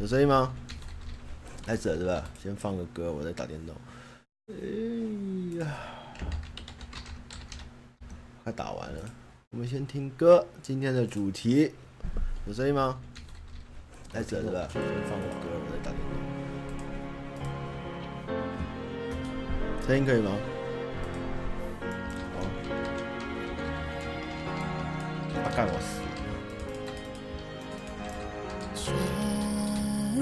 有声音吗？开始了是吧？先放个歌，我在打电动。哎呀，快打完了，我们先听歌。今天的主题有声音吗？开始了是吧？先放个歌，我在打电动。声音可以吗？好，他干我死。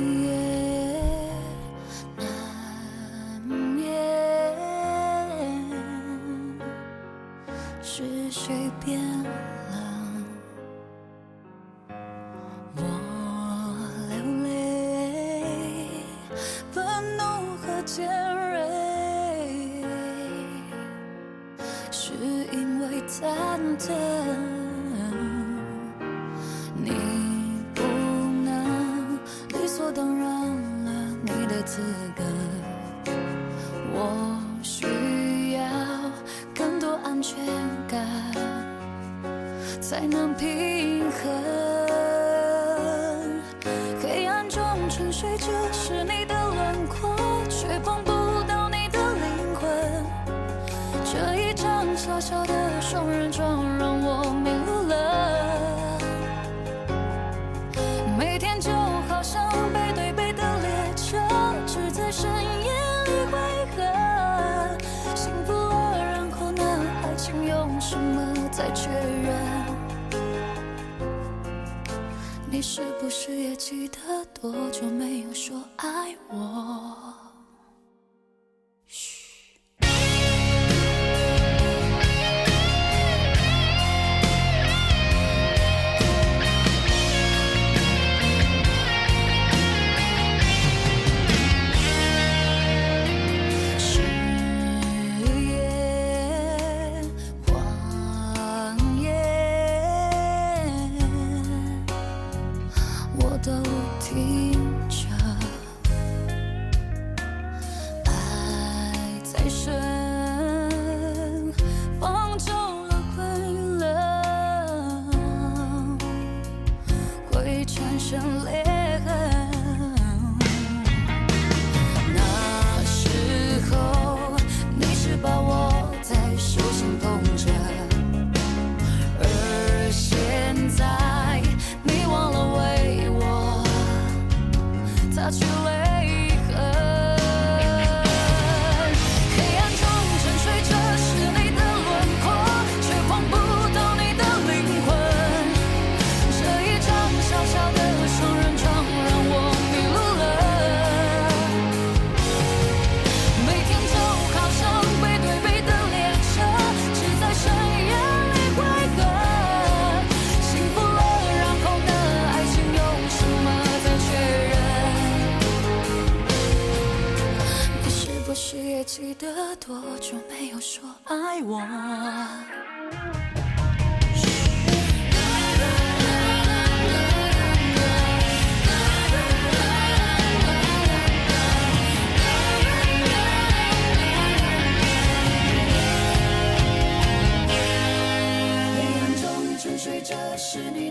夜难眠，是谁变？你是不是也记得多久没有说爱我？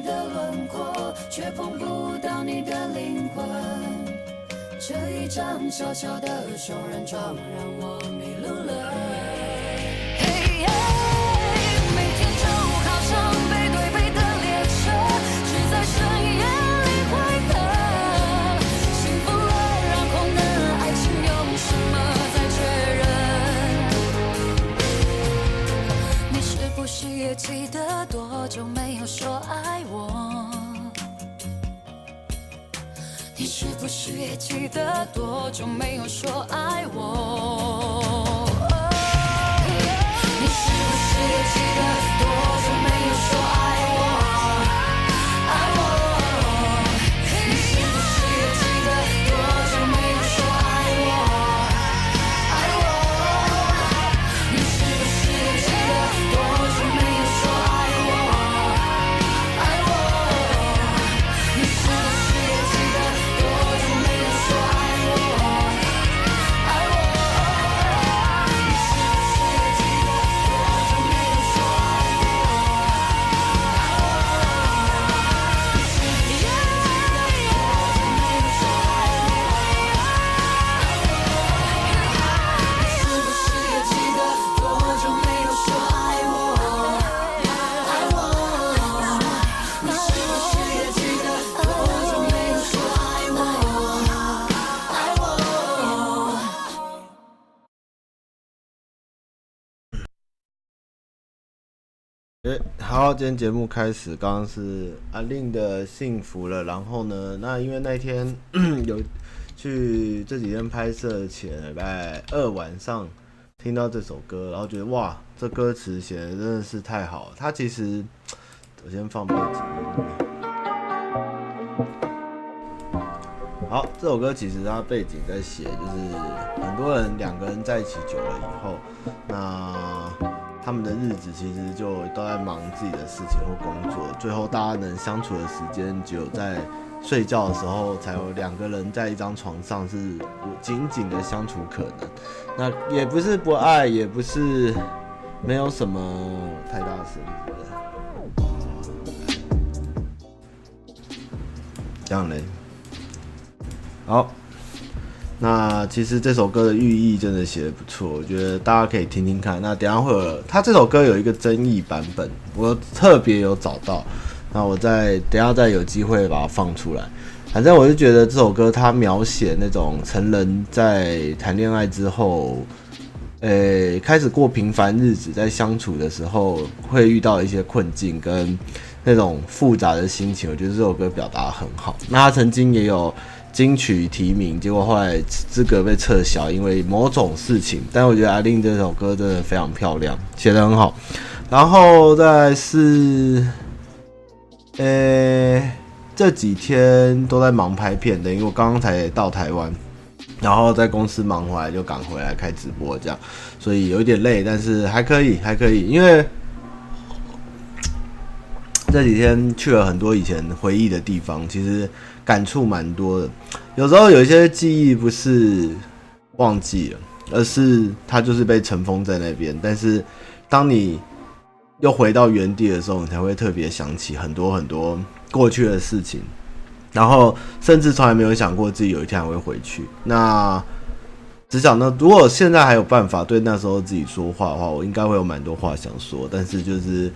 的轮廓却碰不到你的灵魂。这一张小小的双人床让我迷路了。也记得多久没有说爱我？你是不是也记得多久没有说爱我？你是不是也记得？好，今天节目开始。刚刚是阿令的幸福了，然后呢，那因为那天 有去这几天拍摄前礼拜二晚上听到这首歌，然后觉得哇，这歌词写的真的是太好了。它其实，我先放背景。好，这首歌其实它背景在写，就是很多人两个人在一起久了以后，那。他们的日子其实就都在忙自己的事情或工作，最后大家能相处的时间只有在睡觉的时候，才有两个人在一张床上是紧紧的相处可能。那也不是不爱，也不是没有什么太大的声音。这样嘞，好。那其实这首歌的寓意真的写得不错，我觉得大家可以听听看。那等下会有，他这首歌有一个争议版本，我特别有找到，那我再等下再有机会把它放出来。反正我就觉得这首歌它描写那种成人在谈恋爱之后，诶、开始过平凡日子，在相处的时候会遇到一些困境跟那种复杂的心情，我觉得这首歌表达很好。那他曾经也有。金曲提名，结果后来资格被撤销，因为某种事情。但我觉得阿令这首歌真的非常漂亮，写得很好。然后再是，呃、这几天都在忙拍片的，因为我刚刚才到台湾，然后在公司忙回来就赶回来开直播，这样，所以有点累，但是还可以，还可以，因为这几天去了很多以前回忆的地方，其实。感触蛮多的，有时候有一些记忆不是忘记了，而是它就是被尘封在那边。但是当你又回到原地的时候，你才会特别想起很多很多过去的事情，然后甚至从来没有想过自己有一天还会回去。那只想呢，如果现在还有办法对那时候自己说话的话，我应该会有蛮多话想说。但是就是。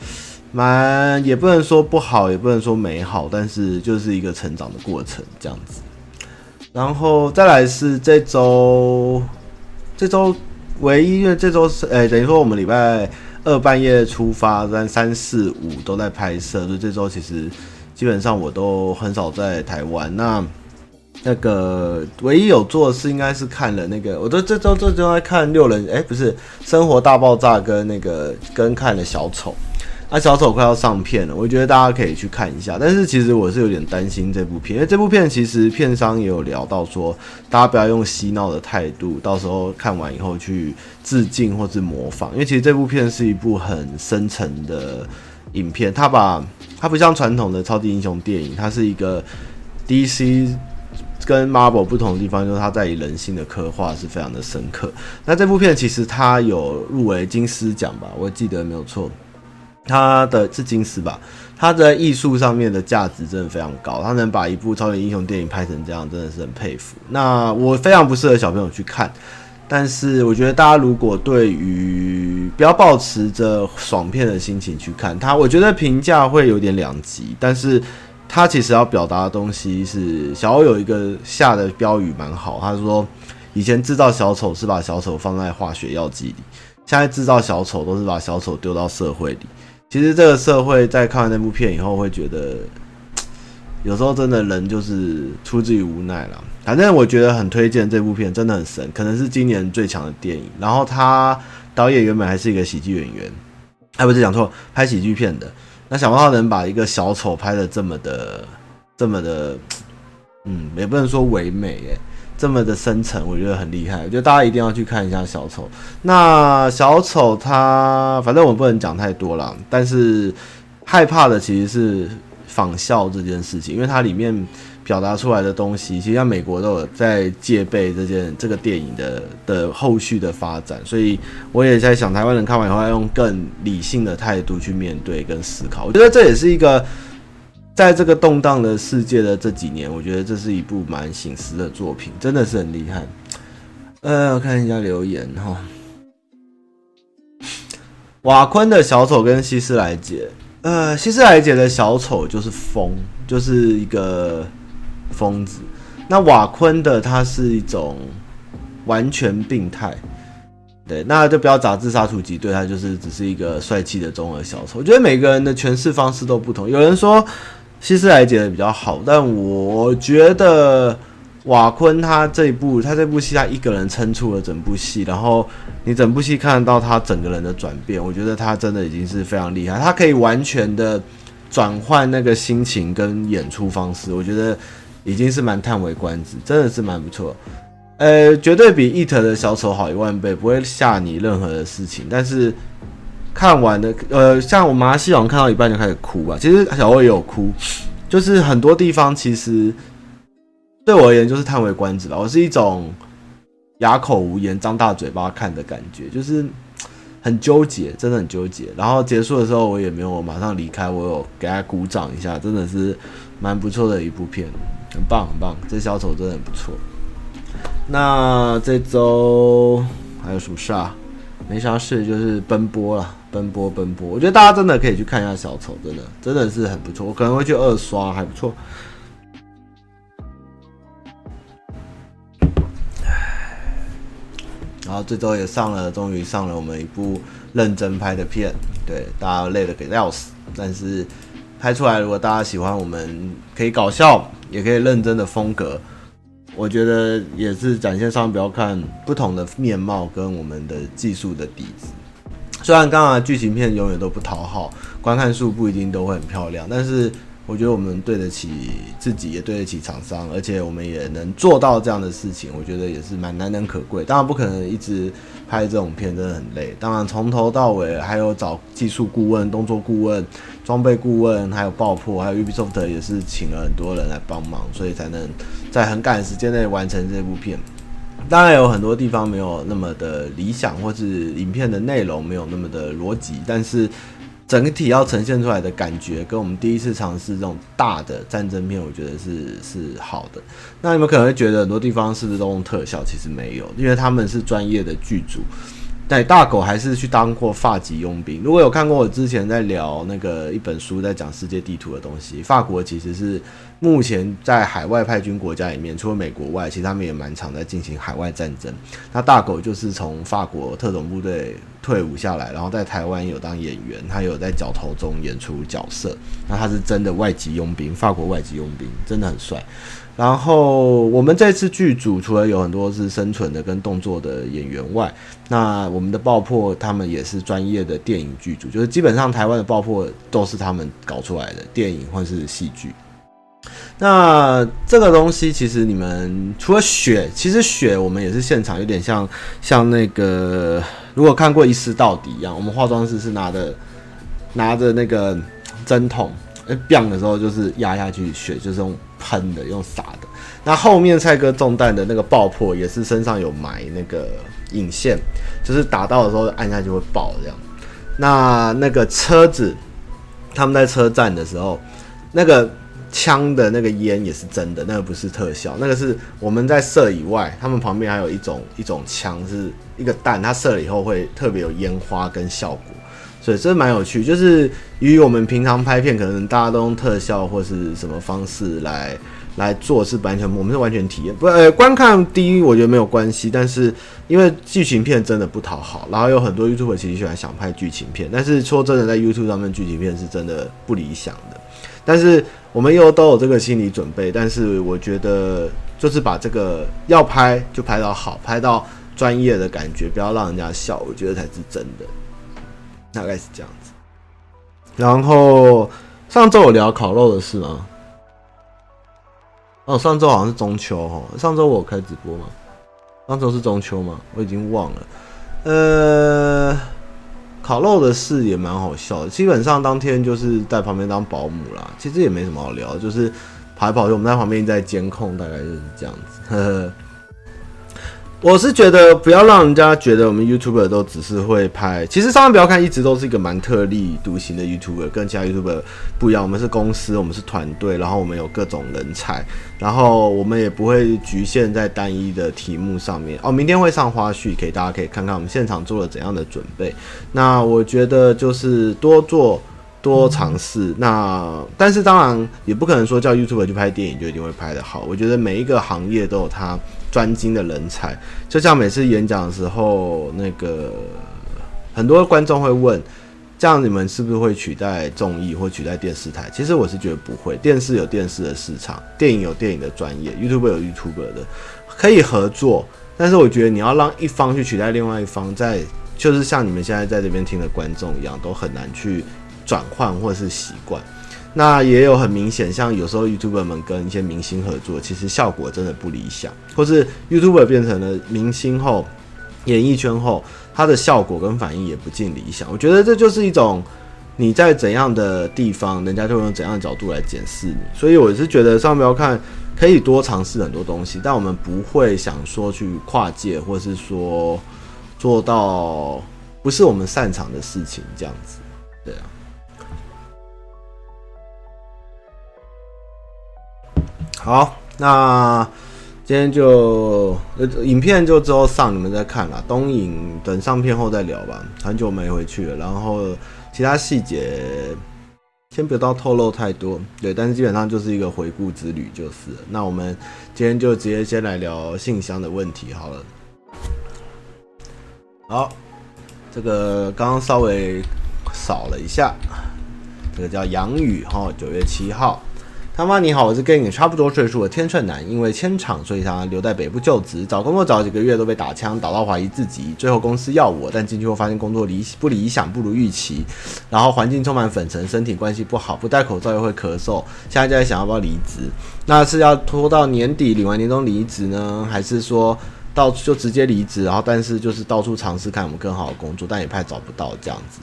蛮也不能说不好，也不能说美好，但是就是一个成长的过程这样子。然后再来是这周，这周唯一因为这周是诶、等于说我们礼拜二半夜出发，但三四五都在拍摄，所以这周其实基本上我都很少在台湾。那那个唯一有做的事应该是看了那个，我都这周这周在看六人，哎、不是《生活大爆炸》跟那个跟看了小丑。啊、小丑快要上片了，我觉得大家可以去看一下。但是其实我是有点担心这部片，因为这部片其实片商也有聊到说，大家不要用嬉闹的态度，到时候看完以后去致敬或是模仿。因为其实这部片是一部很深沉的影片，它把它不像传统的超级英雄电影，它是一个 DC 跟 Marvel 不同的地方，就是它在于人性的刻画是非常的深刻。那这部片其实它有入围金狮奖吧，我记得没有错。他的是金丝吧，他在艺术上面的价值真的非常高，他能把一部超级英雄电影拍成这样，真的是很佩服。那我非常不适合小朋友去看，但是我觉得大家如果对于不要抱持着爽片的心情去看他，我觉得评价会有点两极。但是他其实要表达的东西是，小欧有一个下的标语蛮好，他说以前制造小丑是把小丑放在化学药剂里，现在制造小丑都是把小丑丢到社会里。其实这个社会在看完那部片以后，会觉得 有时候真的人就是出自于无奈了。反正我觉得很推荐这部片，真的很神，可能是今年最强的电影。然后他导演原本还是一个喜剧演员，哎，不是讲错，拍喜剧片的。那想不到能把一个小丑拍得这么的、这么的，嗯，也不能说唯美，哎。这么的深沉，我觉得很厉害。我觉得大家一定要去看一下小丑。那小丑他，反正我不能讲太多了。但是害怕的其实是仿效这件事情，因为它里面表达出来的东西，其实像美国都有在戒备这件这个电影的的后续的发展。所以我也在想，台湾人看完以后要用更理性的态度去面对跟思考。我觉得这也是一个。在这个动荡的世界的这几年，我觉得这是一部蛮醒思的作品，真的是很厉害。呃，我看一下留言哈。瓦昆的小丑跟希斯莱杰，呃，希斯莱杰的小丑就是疯，就是一个疯子。那瓦昆的他是一种完全病态。对，那就不要找自杀突击对，他就是只是一个帅气的中二小丑。我觉得每个人的诠释方式都不同，有人说希斯莱杰的比较好，但我觉得瓦昆他这一部，他这部戏他一个人撑出了整部戏，然后你整部戏看得到他整个人的转变，我觉得他真的已经是非常厉害，他可以完全的转换那个心情跟演出方式，我觉得已经是蛮叹为观止，真的是蛮不错。呃，绝对比伊特的小丑好一万倍，不会吓你任何的事情。但是看完的，呃，像我麻西好像看到一半就开始哭吧。其实小欧也有哭，就是很多地方其实对我而言就是叹为观止了。我是一种哑口无言、张大嘴巴看的感觉，就是很纠结，真的很纠结。然后结束的时候，我也没有马上离开，我有给他鼓掌一下，真的是蛮不错的一部片，很棒很棒。这小丑真的很不错。那这周还有什么事啊？没啥事，就是奔波了，奔波奔波。我觉得大家真的可以去看一下小丑，真的真的是很不错。我可能会去二刷，还不错。然后这周也上了，终于上了我们一部认真拍的片，对，大家累得给要死，但是拍出来，如果大家喜欢，我们可以搞笑，也可以认真的风格。我觉得也是展现商标看不同的面貌跟我们的技术的底子。虽然刚刚剧情片永远都不讨好，观看数不一定都会很漂亮，但是我觉得我们对得起自己，也对得起厂商，而且我们也能做到这样的事情，我觉得也是蛮难能可贵。当然不可能一直拍这种片，真的很累。当然从头到尾还有找技术顾问、动作顾问、装备顾问，还有爆破，还有 Ubisoft 也是请了很多人来帮忙，所以才能。在很赶时间内完成这部片，当然有很多地方没有那么的理想，或是影片的内容没有那么的逻辑，但是整体要呈现出来的感觉，跟我们第一次尝试这种大的战争片，我觉得是是好的。那你们可能会觉得很多地方是不是都用特效？其实没有，因为他们是专业的剧组。对，大狗还是去当过法籍佣兵。如果有看过我之前在聊那个一本书，在讲世界地图的东西，法国其实是目前在海外派军国家里面，除了美国外，其实他们也蛮常在进行海外战争。那大狗就是从法国特种部队退伍下来，然后在台湾有当演员，他有在角头中演出角色。那他是真的外籍佣兵，法国外籍佣兵，真的很帅。然后我们这次剧组除了有很多是生存的跟动作的演员外，那我们的爆破他们也是专业的电影剧组，就是基本上台湾的爆破都是他们搞出来的电影或是戏剧。那这个东西其实你们除了血，其实血我们也是现场有点像像那个如果看过一尸到底一样，我们化妆师是拿着拿着那个针筒，哎飙的时候就是压下去，血就是用。喷的用洒的，那后面蔡哥中弹的那个爆破也是身上有埋那个引线，就是打到的时候按下就会爆这样。那那个车子，他们在车站的时候，那个枪的那个烟也是真的，那个不是特效，那个是我们在射以外，他们旁边还有一种一种枪是一个弹，它射了以后会特别有烟花跟效果。所以这蛮有趣，就是与我们平常拍片，可能大家都用特效或是什么方式来来做，是完全我们是完全体验。不，呃，观看第一我觉得没有关系，但是因为剧情片真的不讨好，然后有很多 YouTube 其实喜欢想拍剧情片，但是说真的，在 YouTube 上面剧情片是真的不理想的。但是我们又都有这个心理准备，但是我觉得就是把这个要拍就拍到好，拍到专业的感觉，不要让人家笑，我觉得才是真的。大概是这样子，然后上周有聊烤肉的事吗？哦，上周好像是中秋哦。上周我开直播吗？上周是中秋吗？我已经忘了。呃，烤肉的事也蛮好笑的。基本上当天就是在旁边当保姆啦，其实也没什么好聊，就是跑来跑去，我们在旁边在监控，大概就是这样子。呵呵。我是觉得不要让人家觉得我们 YouTuber 都只是会拍，其实上面不要看，一直都是一个蛮特立独行的 YouTuber，跟其他 YouTuber 不一样。我们是公司，我们是团队，然后我们有各种人才，然后我们也不会局限在单一的题目上面。哦，明天会上花絮，可以大家可以看看我们现场做了怎样的准备。那我觉得就是多做多尝试。那但是当然也不可能说叫 YouTuber 去拍电影就一定会拍得好。我觉得每一个行业都有它。专精的人才。就像每次演讲的时候，那个很多观众会问。这样你们是不是会取代综艺或取代电视台？其实我是觉得不会，电视有电视的市场，电影有电影的专业，YouTube 有 YouTube 的，可以合作。但是我觉得你要让一方去取代另外一方，在就是像你们现在在这边听的观众一样，都很难去转换或是习惯。那也有很明显，像有时候 YouTuber 们跟一些明星合作，其实效果真的不理想，或是 YouTuber 变成了明星后，演艺圈后。它的效果跟反应也不尽理想，我觉得这就是一种你在怎样的地方，人家就用怎样的角度来检视你。所以我是觉得上标看可以多尝试很多东西，但我们不会想说去跨界，或是说做到不是我们擅长的事情这样子。对啊。好，那。今天就呃，影片就之后上，你们再看啦。东影等上片后再聊吧，很久没回去了。然后其他细节先不要透露太多，对，但是基本上就是一个回顾之旅，就是。那我们今天就直接先来聊信箱的问题好了。好，这个刚刚稍微扫了一下，这个叫杨宇哈，九月七号。他妈你好，我是跟你差不多岁数的天秤男，因为迁厂，所以他留在北部就职。找工作找几个月都被打枪，打到怀疑自己。最后公司要我，但进去后发现工作理不理想，不如预期。然后环境充满粉尘，身体关系不好，不戴口罩又会咳嗽。现在就在想要不要离职？那是要拖到年底领完年终离职呢，还是说到就直接离职？然后但是就是到处尝试看有没有更好的工作，但也怕找不到这样子。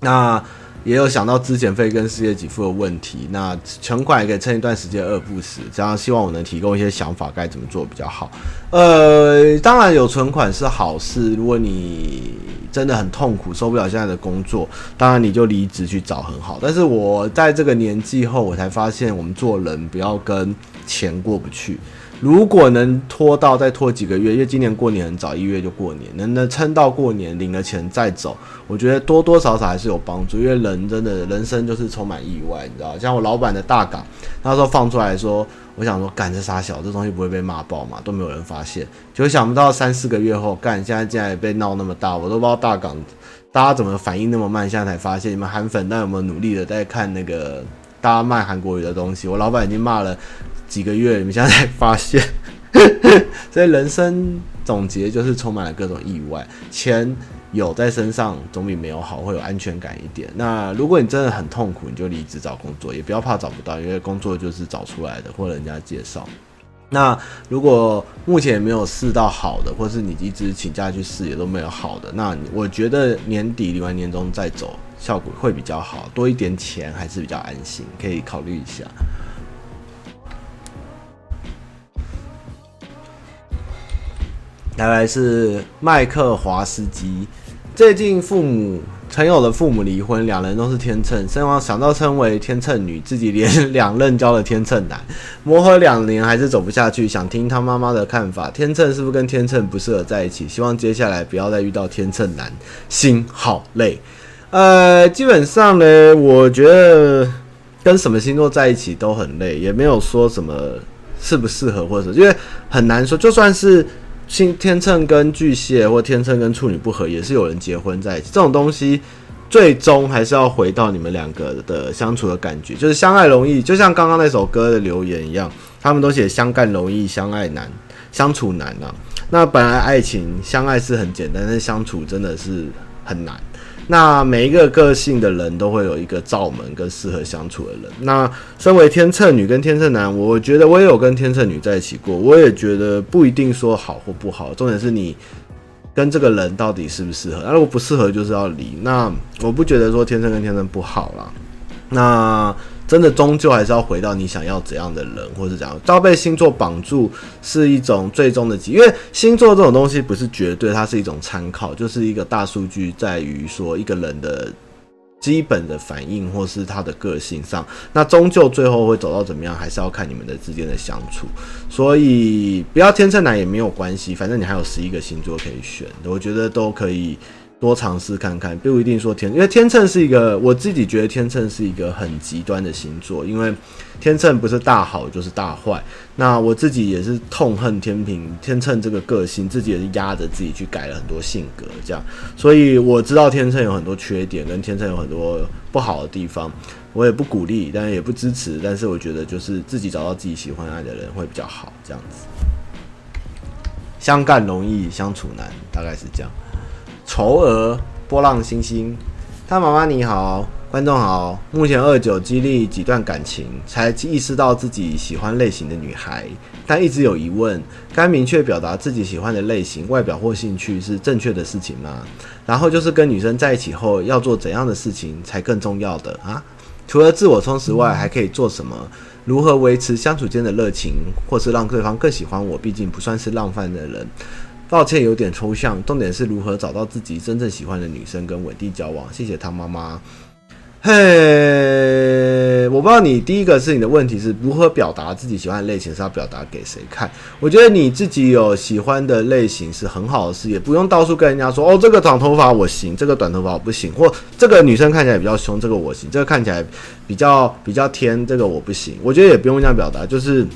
那。也有想到资遣费跟失业给付的问题，那存款也可以撑一段时间饿不死，这样希望我能提供一些想法，该怎么做比较好。呃，当然有存款是好事，如果你真的很痛苦，受不了现在的工作，当然你就离职去找很好。但是我在这个年纪后，我才发现我们做人不要跟钱过不去。如果能拖到再拖几个月，因为今年过年很早，一月就过年，能能撑到过年领了钱再走，我觉得多多少少还是有帮助。因为人真的人生就是充满意外，你知道，像我老板的大港，他说放出来说，我想说干这杀小，这东西不会被骂爆嘛，都没有人发现，就想不到三四个月后干，现在竟然也被闹那么大，我都不知道大港大家怎么反应那么慢，现在才发现。你们韩粉，但有没有努力的在看那个大家卖韩国语的东西？我老板已经骂了。几个月，你们现在才发现，所以人生总结就是充满了各种意外。钱有在身上总比没有好，会有安全感一点。那如果你真的很痛苦，你就离职找工作，也不要怕找不到，因为工作就是找出来的，或人家介绍。那如果目前没有试到好的，或是你一直请假去试也都没有好的，那我觉得年底领完年终再走，效果会比较好，多一点钱还是比较安心，可以考虑一下。原来是麦克华斯基。最近父母曾有的父母离婚，两人都是天秤，希望想到称为天秤女，自己连两任交了天秤男，磨合两年还是走不下去，想听他妈妈的看法。天秤是不是跟天秤不适合在一起？希望接下来不要再遇到天秤男，心好累。呃，基本上呢，我觉得跟什么星座在一起都很累，也没有说什么适不适合，或者因为很难说，就算是。星天秤跟巨蟹，或天秤跟处女不合，也是有人结婚在一起。这种东西，最终还是要回到你们两个的相处的感觉，就是相爱容易，就像刚刚那首歌的留言一样，他们都写相干容易，相爱难，相处难啊。那本来爱情相爱是很简单，但是相处真的是很难。那每一个个性的人都会有一个罩门跟适合相处的人。那身为天秤女跟天秤男，我觉得我也有跟天秤女在一起过，我也觉得不一定说好或不好，重点是你跟这个人到底适不适合。那如果不适合，就是要离。那我不觉得说天秤跟天秤不好啦。那。真的终究还是要回到你想要怎样的人，或是怎样。要被星座绑住是一种最终的机，因为星座这种东西不是绝对，它是一种参考，就是一个大数据，在于说一个人的基本的反应或是他的个性上。那终究最后会走到怎么样，还是要看你们的之间的相处。所以不要天秤男也没有关系，反正你还有十一个星座可以选，我觉得都可以多尝试看看，不一定说天，因为天秤是一个，我自己觉得天秤是一个很极端的星座，因为天秤不是大好就是大坏。那我自己也是痛恨天秤，天秤这个个性，自己也是压着自己去改了很多性格，这样。所以我知道天秤有很多缺点，跟天秤有很多不好的地方，我也不鼓励，但也不支持。但是我觉得就是自己找到自己喜欢爱的人会比较好，这样子。相干容易相处难，大概是这样。仇儿波浪星星，他妈妈你好，观众好。目前二九经历几段感情，才意识到自己喜欢类型的女孩，但一直有疑问：该明确表达自己喜欢的类型、外表或兴趣是正确的事情吗？然后就是跟女生在一起后要做怎样的事情才更重要的啊？除了自我充实外，还可以做什么？如何维持相处间的热情，或是让对方更喜欢我？毕竟不算是浪漫的人。抱歉，有点抽象。重点是如何找到自己真正喜欢的女生跟稳定交往。谢谢汤妈妈。嘿、我不知道你第一个是你的问题是如何表达自己喜欢的类型，是要表达给谁看？我觉得你自己有喜欢的类型是很好的事，也不用到处跟人家说哦，这个长头发我行，这个短头发我不行，或这个女生看起来比较凶，这个我行，这个看起来比较比较甜，这个我不行。我觉得也不用这样表达，就是。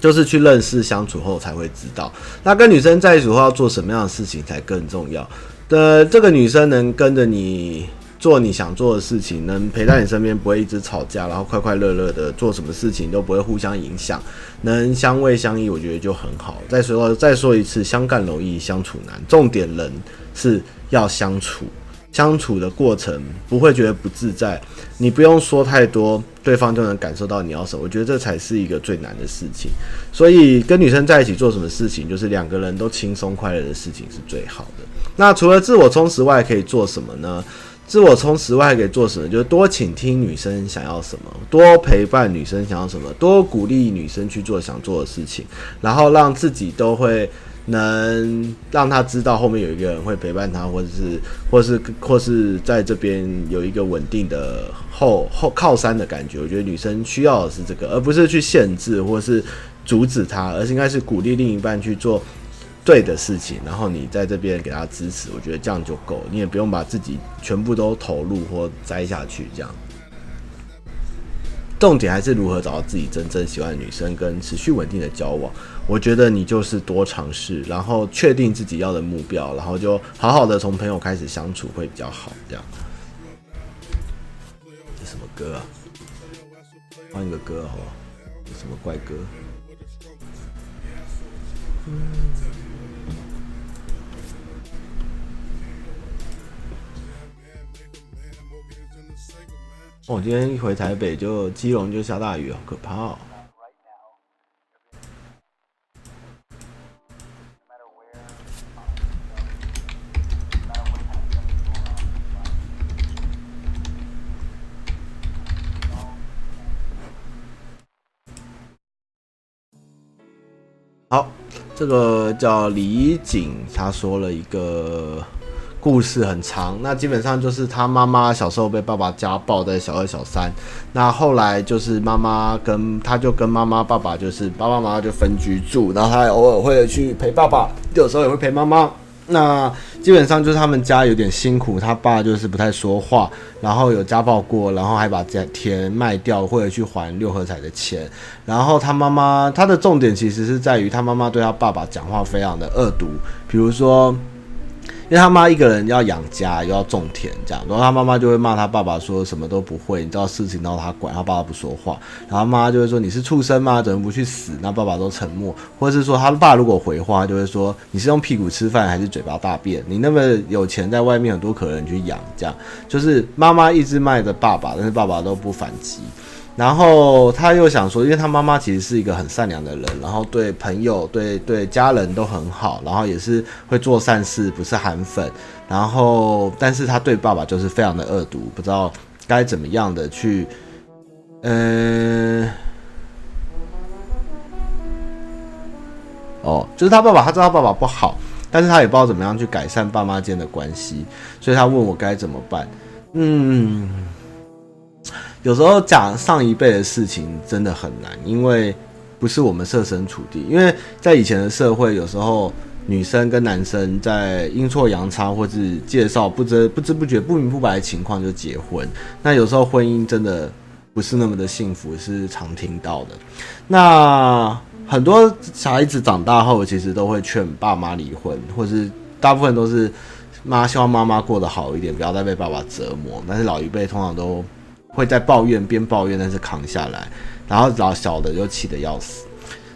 就是去认识相处后才会知道，那跟女生在一起后要做什么样的事情才更重要。的这个女生能跟着你做你想做的事情，能陪在你身边，不会一直吵架，然后快快乐乐的做什么事情都不会互相影响，能相偎相依，我觉得就很好。再说再说一次，相干容易相处难，重点人是要相处。相处的过程不会觉得不自在，你不用说太多，对方就能感受到你要什么。我觉得这才是一个最难的事情。所以跟女生在一起做什么事情，就是两个人都轻松快乐的事情是最好的。那除了自我充实外，可以做什么呢？自我充实外可以做什么？就是多倾听女生想要什么，多陪伴女生想要什么，多鼓励女生去做想做的事情，然后让自己都会。能让他知道后面有一个人会陪伴他，或者是，或是，或是在这边有一个稳定的后后靠山的感觉。我觉得女生需要的是这个，而不是去限制或是阻止他，而是应该是鼓励另一半去做对的事情，然后你在这边给他支持。我觉得这样就够，你也不用把自己全部都投入或栽下去，这样。重点还是如何找到自己真正喜欢的女生，跟持续稳定的交往。我觉得你就是多尝试，然后确定自己要的目标，然后就好好的从朋友开始相处会比较好。这样。这什么歌啊？换一个歌好不好？这什么怪歌？我、今天一回台北就基隆就下大雨，好可怕哦！好，这个叫李景，他说了一个。故事很长，那基本上就是他妈妈小时候被爸爸家暴，在小二小三，那后来就是妈妈跟他就跟妈妈爸爸就是爸爸妈妈就分居住，然后他还偶尔会去陪爸爸，有时候也会陪妈妈。那基本上就是他们家有点辛苦，他爸就是不太说话，然后有家暴过，然后还把田卖掉，或者去还六合彩的钱。然后他妈妈他的重点其实是在于他妈妈对他爸爸讲话非常的恶毒，比如说。因为他妈一个人要养家，又要种田，这样，然后他妈妈就会骂他爸爸说什么都不会，你知道事情都他管，他爸爸不说话，然后妈妈就会说你是畜生吗？怎么不去死？那爸爸都沉默，或者是说他爸如果回话，就会说你是用屁股吃饭还是嘴巴大便？你那么有钱，在外面很多可能去养，这样，就是妈妈一直骂着爸爸，但是爸爸都不反击。然后他又想说，因为他妈妈其实是一个很善良的人，然后对朋友、对对家人都很好，然后也是会做善事，不是韩粉。然后，但是他对爸爸就是非常的恶毒，不知道该怎么样的去，嗯，哦，就是他爸爸，他知道他爸爸不好，但是他也不知道怎么样去改善爸妈间的关系，所以他问我该怎么办，嗯。有时候讲上一辈的事情真的很难，因为不是我们设身处地。因为在以前的社会，有时候女生跟男生在阴错阳差或是介绍不知不知不觉不明不白的情况就结婚，那有时候婚姻真的不是那么的幸福，是常听到的。那很多小孩子长大后，其实都会劝爸妈离婚，或是大部分都是妈希望妈妈过得好一点，不要再被爸爸折磨。但是老一辈通常都会在抱怨，边抱怨但是扛下来，然后老小的就气得要死。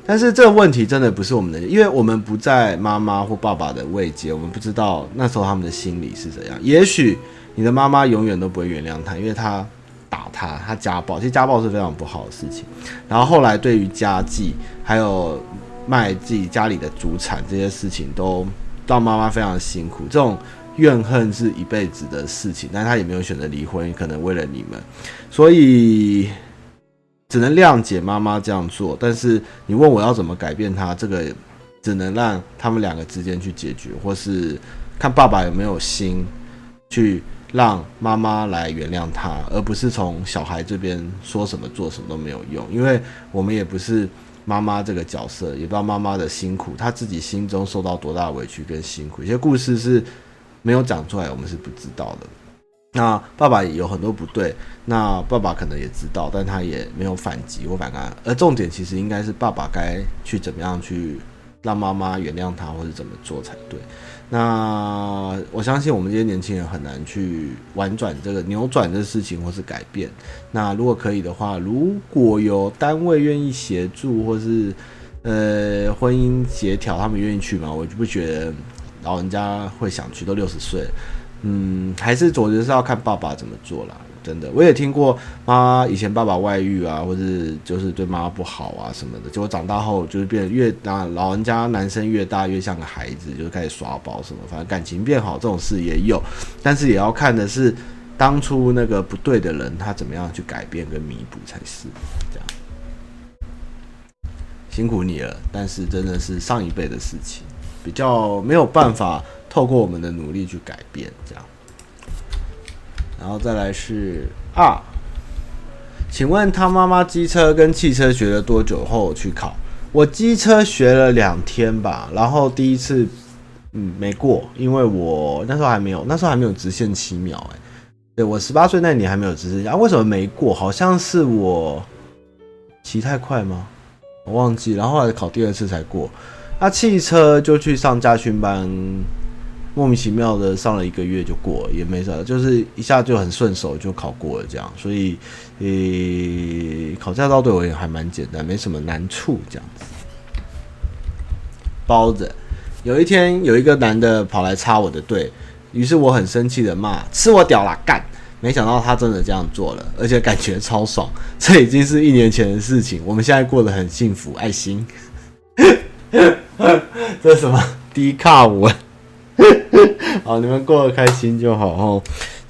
但是这个问题真的不是我们的，因为我们不在妈妈或爸爸的位阶，我们不知道那时候他们的心理是怎样。也许你的妈妈永远都不会原谅他，因为他打他，他家暴，其实家暴是非常不好的事情。然后后来对于家计，还有卖自己家里的祖产这些事情，都让妈妈非常辛苦。这种怨恨是一辈子的事情，但他也没有选择离婚，可能为了你们，所以。只能谅解妈妈这样做，但是你问我要怎么改变她，这个只能让他们两个之间去解决，或是看爸爸有没有心去让妈妈来原谅他，而不是从小孩这边说什么做什么都没有用，因为我们也不是妈妈这个角色，也不知道妈妈的辛苦，她自己心中受到多大委屈跟辛苦，有些故事是没有讲出来，我们是不知道的。那爸爸有很多不对，那爸爸可能也知道，但他也没有反击或反抗。而重点其实应该是爸爸该去怎么样去让妈妈原谅他，或者怎么做才对。那我相信我们这些年轻人很难去婉转这个扭转这个事情，或是改变。那如果可以的话，如果有单位愿意协助，或是呃婚姻协调，他们愿意去吗？我就不觉得老人家会想去，都六十岁。嗯，还是总之是要看爸爸怎么做啦。真的，我也听过妈以前爸爸外遇啊，或者就是对妈妈不好啊什么的。结果长大后就是变得越大，老人家男生越大越像个孩子，就是开始耍宝什么，反正感情变好这种事也有，但是也要看的是当初那个不对的人他怎么样去改变跟弥补才是这样。辛苦你了，但是真的是上一辈的事情，比较没有办法。透过我们的努力去改变，这样，然后再来是二，请问他妈妈机车跟汽车学了多久后去考？我机车学了两天吧，然后第一次嗯没过，因为我那时候还没有，那时候还没有直线七秒，哎，对，我十八岁那年还没有直线啊，为什么没过？好像是我骑太快吗？我忘记，然后后来考第二次才过。那汽车就去上驾训班。莫名其妙的上了一个月就过了，也没啥，就是一下就很顺手就考过了这样，所以，呃、考驾照对我也还蛮简单，没什么难处这样子。包子，有一天有一个男的跑来插我的队，于是我很生气的骂：“吃我屌啦干！”没想到他真的这样做了，而且感觉超爽。这已经是一年前的事情，我们现在过得很幸福。爱心，这是什么？低卡文。好，你们过得开心就好哦。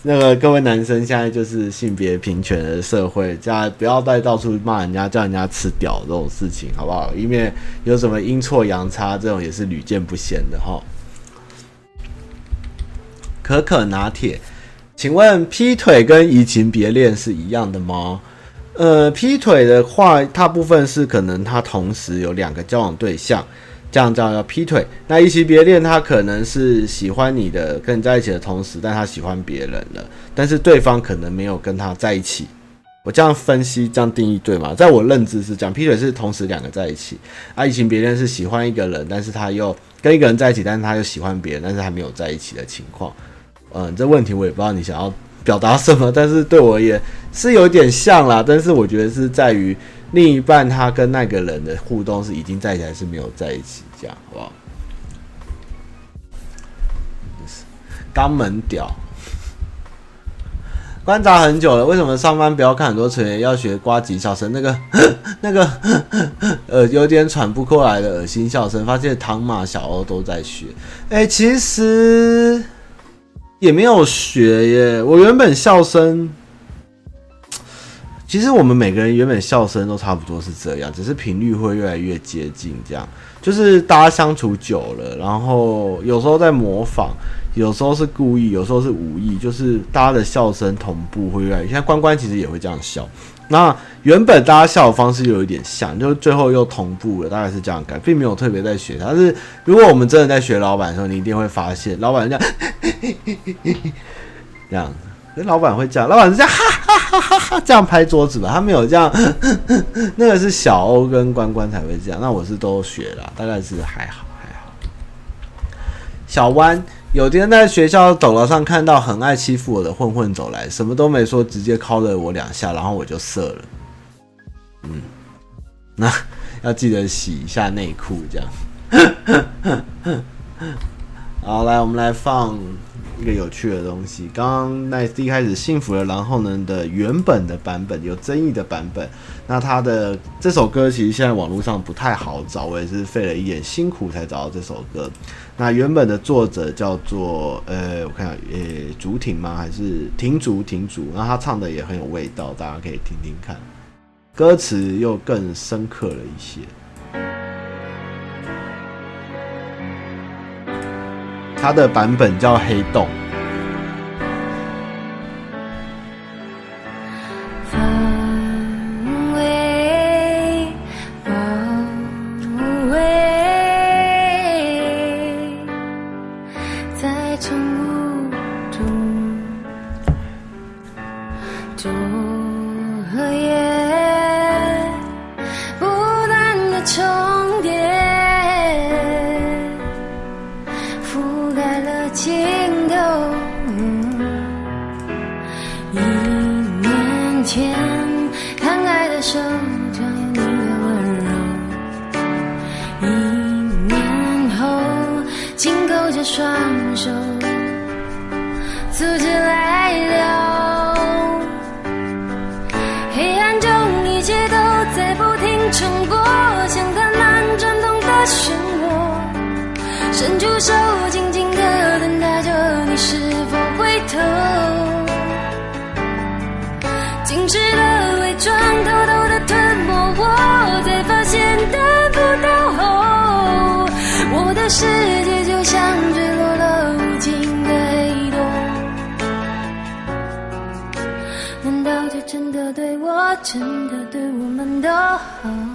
那个各位男生，现在就是性别平权的社会，这样不要再到处骂人家，叫人家吃屌这种事情，好不好？因为有什么阴错阳差，这种也是屡见不鲜的哈。可可拿铁，请问劈腿跟移情别恋是一样的吗？呃，劈腿的话，大部分是可能他同时有两个交往对象。这样这样要劈腿，那移情别恋，他可能是喜欢你的，跟你在一起的同时，但他喜欢别人了，但是对方可能没有跟他在一起。我这样分析，这样定义对吗？在我认知是这样，劈腿是同时两个在一起，啊，移情别恋是喜欢一个人，但是他又跟一个人在一起，但是他又喜欢别人，但是还没有在一起的情况。嗯，这问题我也不知道你想要表达什么，但是对我也是有点像啦，但是我觉得是在于。另一半他跟那个人的互动是已经在一起还是没有在一起？这样好不好？肛门屌，观察很久了。为什么上班不要看很多成员要学瓜吉笑声？那个 那个 呃，有点喘不过来的恶心笑声。发现唐马小欧都在学。哎、其实也没有学耶。我原本笑声。其实我们每个人原本笑声都差不多是这样，只是频率会越来越接近。这样就是大家相处久了，然后有时候在模仿，有时候是故意，有时候是无意，就是大家的笑声同步会越来越。现在关关其实也会这样笑，那原本大家笑的方式有一点像，就最后又同步了，大概是这样改，并没有特别在学。但是如果我们真的在学老板的时候，你一定会发现，老板这样，这样，老板会这样，老板是这样，哈哈哈哈，这样拍桌子吧，他没有这样，那个是小欧跟关关才会这样，那我是都学了，大概是还好还好。小弯。有天在学校走廊上看到很爱欺负我的混混走来，什么都没说，直接敲了我两下，然后我就射了。嗯，那要记得洗一下内裤，这样。好，来，我们来放一个有趣的东西。刚刚那一开始幸福了然后呢的原本的版本，有争议的版本。那他的这首歌其实现在网络上不太好找，我也是费了一点辛苦才找到这首歌。那原本的作者叫做呃，我看下，呃，竹亭吗？还是亭竹？亭竹。然后他唱的也很有味道，大家可以听听看。歌词又更深刻了一些。它的版本叫《黑洞》。伸出手，静静地等待着你是否回头。静止的伪装，偷偷的吞没我，才发现得不到。后，我的世界就像坠落了无尽的黑洞。难道这真的对我，真的对我们都好？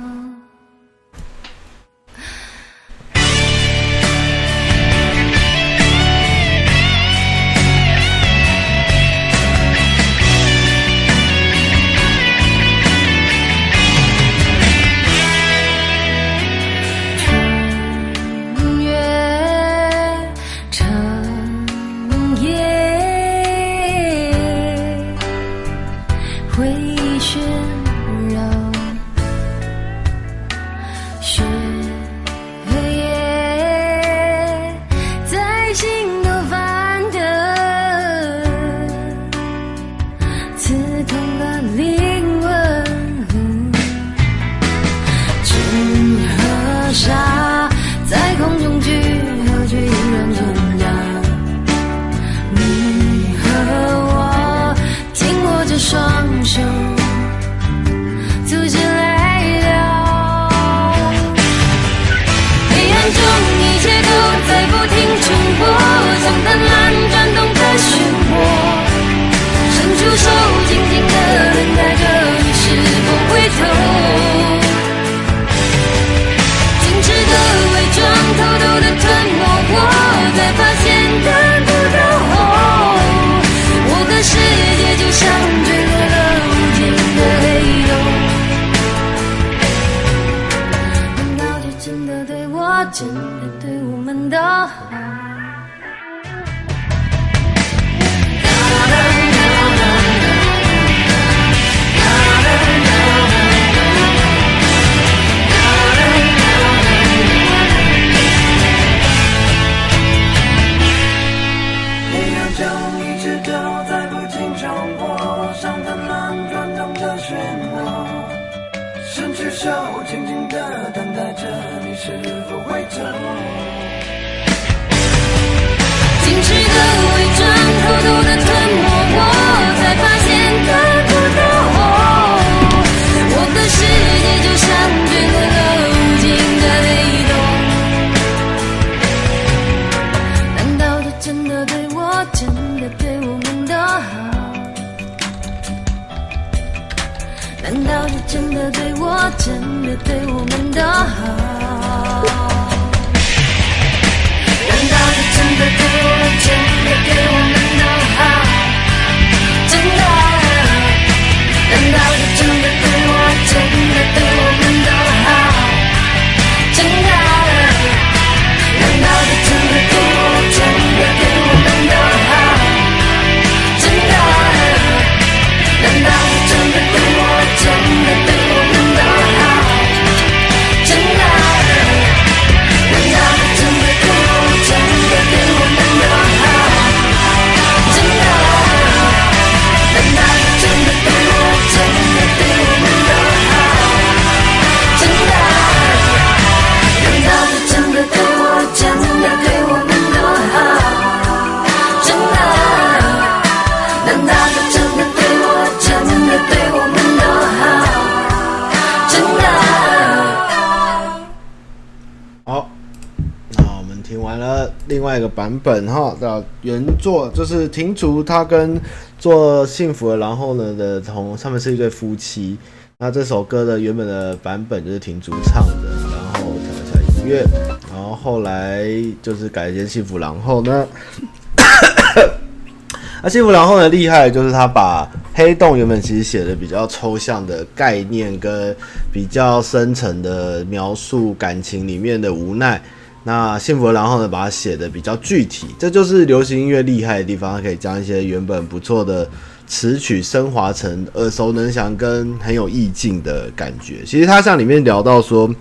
的。另外一个版本哈，的原作就是庭竹他跟做幸福的，然后呢的同他们是一对夫妻。那这首歌的原本的版本就是庭竹唱的，然后调一下音乐，然后后来就是改编幸福，然后呢，那 幸福然后呢厉害就是他把黑洞原本其实写的比较抽象的概念跟比较深层的描述感情里面的无奈。那幸福，然后呢，把它写的比较具体，这就是流行音乐厉害的地方，可以将一些原本不错的词曲升华成耳熟能详跟很有意境的感觉。其实它像里面聊到说，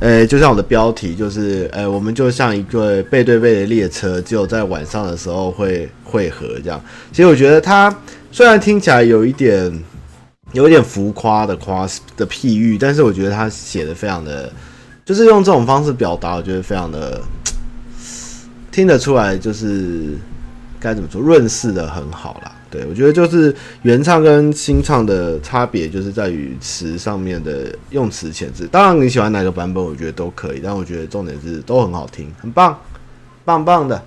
呃，就像我的标题，就是呃，我们就像一个背对背的列车，只有在晚上的时候会汇合这样。其实我觉得它虽然听起来有一点有一点浮夸的夸的譬喻，但是我觉得它写的非常的。就是用这种方式表达，我觉得非常的听得出来，就是该怎么说，润饰的很好啦。对，我觉得就是原唱跟新唱的差别，就是在于词上面的用词遣词。当然你喜欢哪个版本，我觉得都可以，但我觉得重点是都很好听，很棒，棒棒的。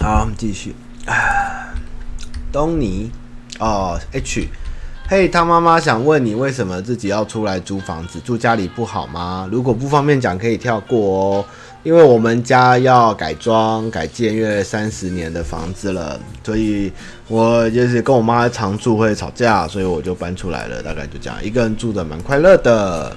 好，我们继续。东尼哦，H。嘿，他妈妈想问你，为什么自己要出来租房子？住家里不好吗？如果不方便讲，可以跳过哦。因为我们家要改装改建，约三十年的房子了，所以我就是跟我妈常住会吵架，所以我就搬出来了。大概就这样，一个人住的蛮快乐的。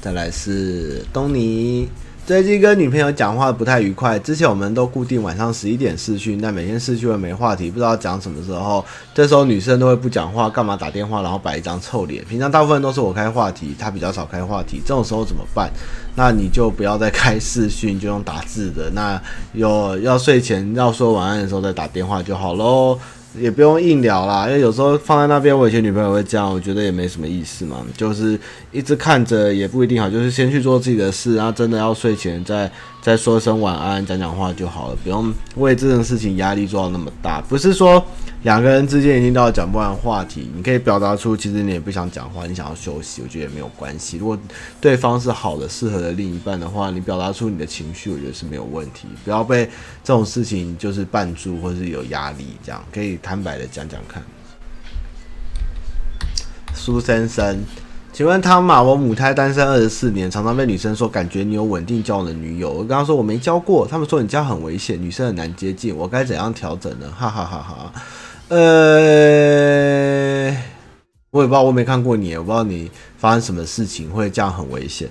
再来是东尼。最近跟女朋友讲话不太愉快。之前我们都固定晚上十一点视讯，但每天视讯会没话题，不知道讲什么时候。这时候女生都会不讲话，干嘛打电话，然后摆一张臭脸。平常大部分都是我开话题，她比较少开话题。这种时候怎么办？那你就不要再开视讯，就用打字的。那有要睡前要说晚安的时候再打电话就好喽。也不用硬聊啦，因为有时候放在那边，我以前女朋友会这样，我觉得也没什么意思嘛，就是一直看着也不一定好，就是先去做自己的事，然后真的要睡前再再说声晚安，讲讲话就好了，不用为这件事情压力做到那么大，不是说。两个人之间已经到讲不完话题，你可以表达出其实你也不想讲话，你想要休息，我觉得也没有关系。如果对方是好的、适合的另一半的话，你表达出你的情绪，我觉得是没有问题。不要被这种事情就是绊住，或是有压力，这样可以坦白的讲讲看。苏先生，请问汤玛，我母胎单身二十四年，常常被女生说感觉你有稳定交往的女友。我刚刚说我没交过，他们说你家很危险，女生很难接近，我该怎样调整呢？哈哈哈哈。呃，我也不知道，我没看过你，我不知道你发生什么事情会这样很危险。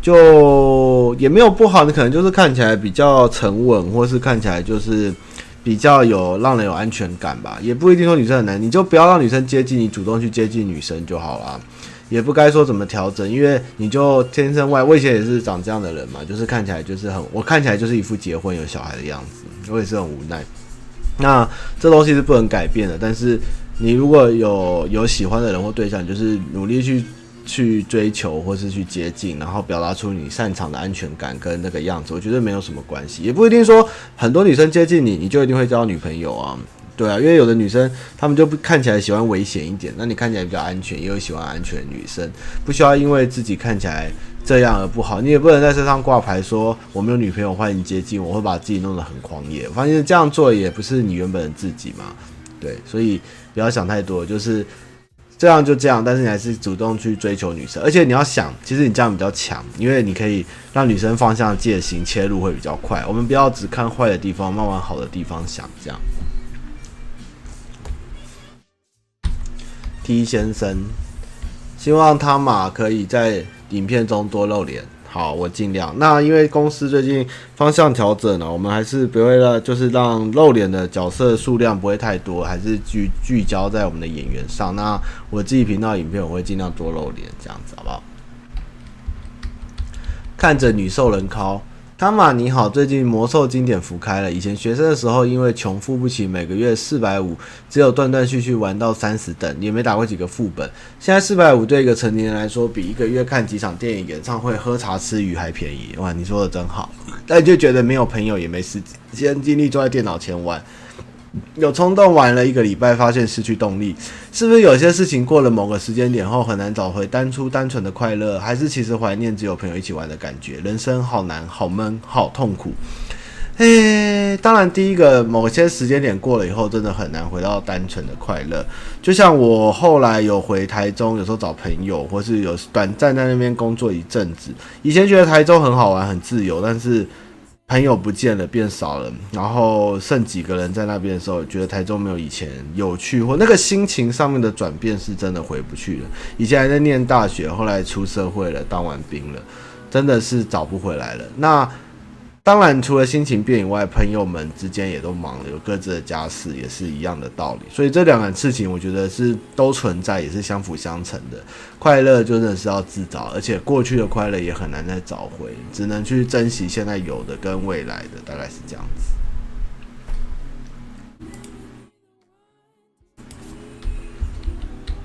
就也没有不好，你可能就是看起来比较沉稳，或是看起来就是比较有让人有安全感吧。也不一定说女生很难，你就不要让女生接近你，主动去接近女生就好了。也不该说怎么调整，因为你就天生外，我以前也是长这样的人嘛，就是看起来就是很，我看起来就是一副结婚有小孩的样子，我也是很无奈。那这东西是不能改变的，但是你如果有有喜欢的人或对象，就是努力去去追求或是去接近，然后表达出你擅长的安全感跟那个样子，我觉得没有什么关系，也不一定说很多女生接近你，你就一定会交女朋友啊。对啊，因为有的女生她们就不看起来喜欢危险一点，那你看起来比较安全，也有喜欢安全女生，不需要因为自己看起来这样而不好，你也不能在车上挂牌说我没有女朋友，欢迎接近，我会把自己弄得很狂野。我发现这样做也不是你原本的自己嘛，对，所以不要想太多，就是这样就这样，但是你还是主动去追求女生，而且你要想，其实你这样比较强，因为你可以让女生方向界形切入会比较快。我们不要只看坏的地方，慢慢好的地方想，这样。T 先生，希望他马可以在影片中多露脸。好，我尽量。那因为公司最近方向调整了，我们还是不会了，就是让露脸的角色数量不会太多，还是聚聚焦在我们的演员上。那我自己频道影片我会尽量多露脸，这样子好不好？看着女兽人靠。汤玛你好，最近魔兽经典服开了。以前学生的时候，因为穷付不起每个月四百五，只有断断续续玩到三十等，也没打过几个副本。现在四百五对一个成年人来说，比一个月看几场电影、演唱会、喝茶吃鱼还便宜。哇，你说的真好。但就觉得没有朋友，也没时间精力坐在电脑前玩。有冲动玩了一个礼拜，发现失去动力，是不是有些事情过了某个时间点后很难找回当初单纯的快乐？还是其实怀念只有朋友一起玩的感觉？人生好难，好闷，好痛苦。嘿，当然，第一个某些时间点过了以后，真的很难回到单纯的快乐。就像我后来有回台中，有时候找朋友，或是有短暂在那边工作一阵子。以前觉得台中很好玩，很自由，但是。朋友不见了，变少了，然后剩几个人在那边的时候，觉得台中没有以前有趣，或那个心情上面的转变是真的回不去了。以前还在念大学，后来出社会了，当完兵了，真的是找不回来了。那。当然，除了心情变以外，朋友们之间也都忙了，有各自的家事，也是一样的道理。所以这两个事情，我觉得是都存在，也是相辅相成的。快乐就真的是要自找，而且过去的快乐也很难再找回，只能去珍惜现在有的跟未来的，大概是这样子。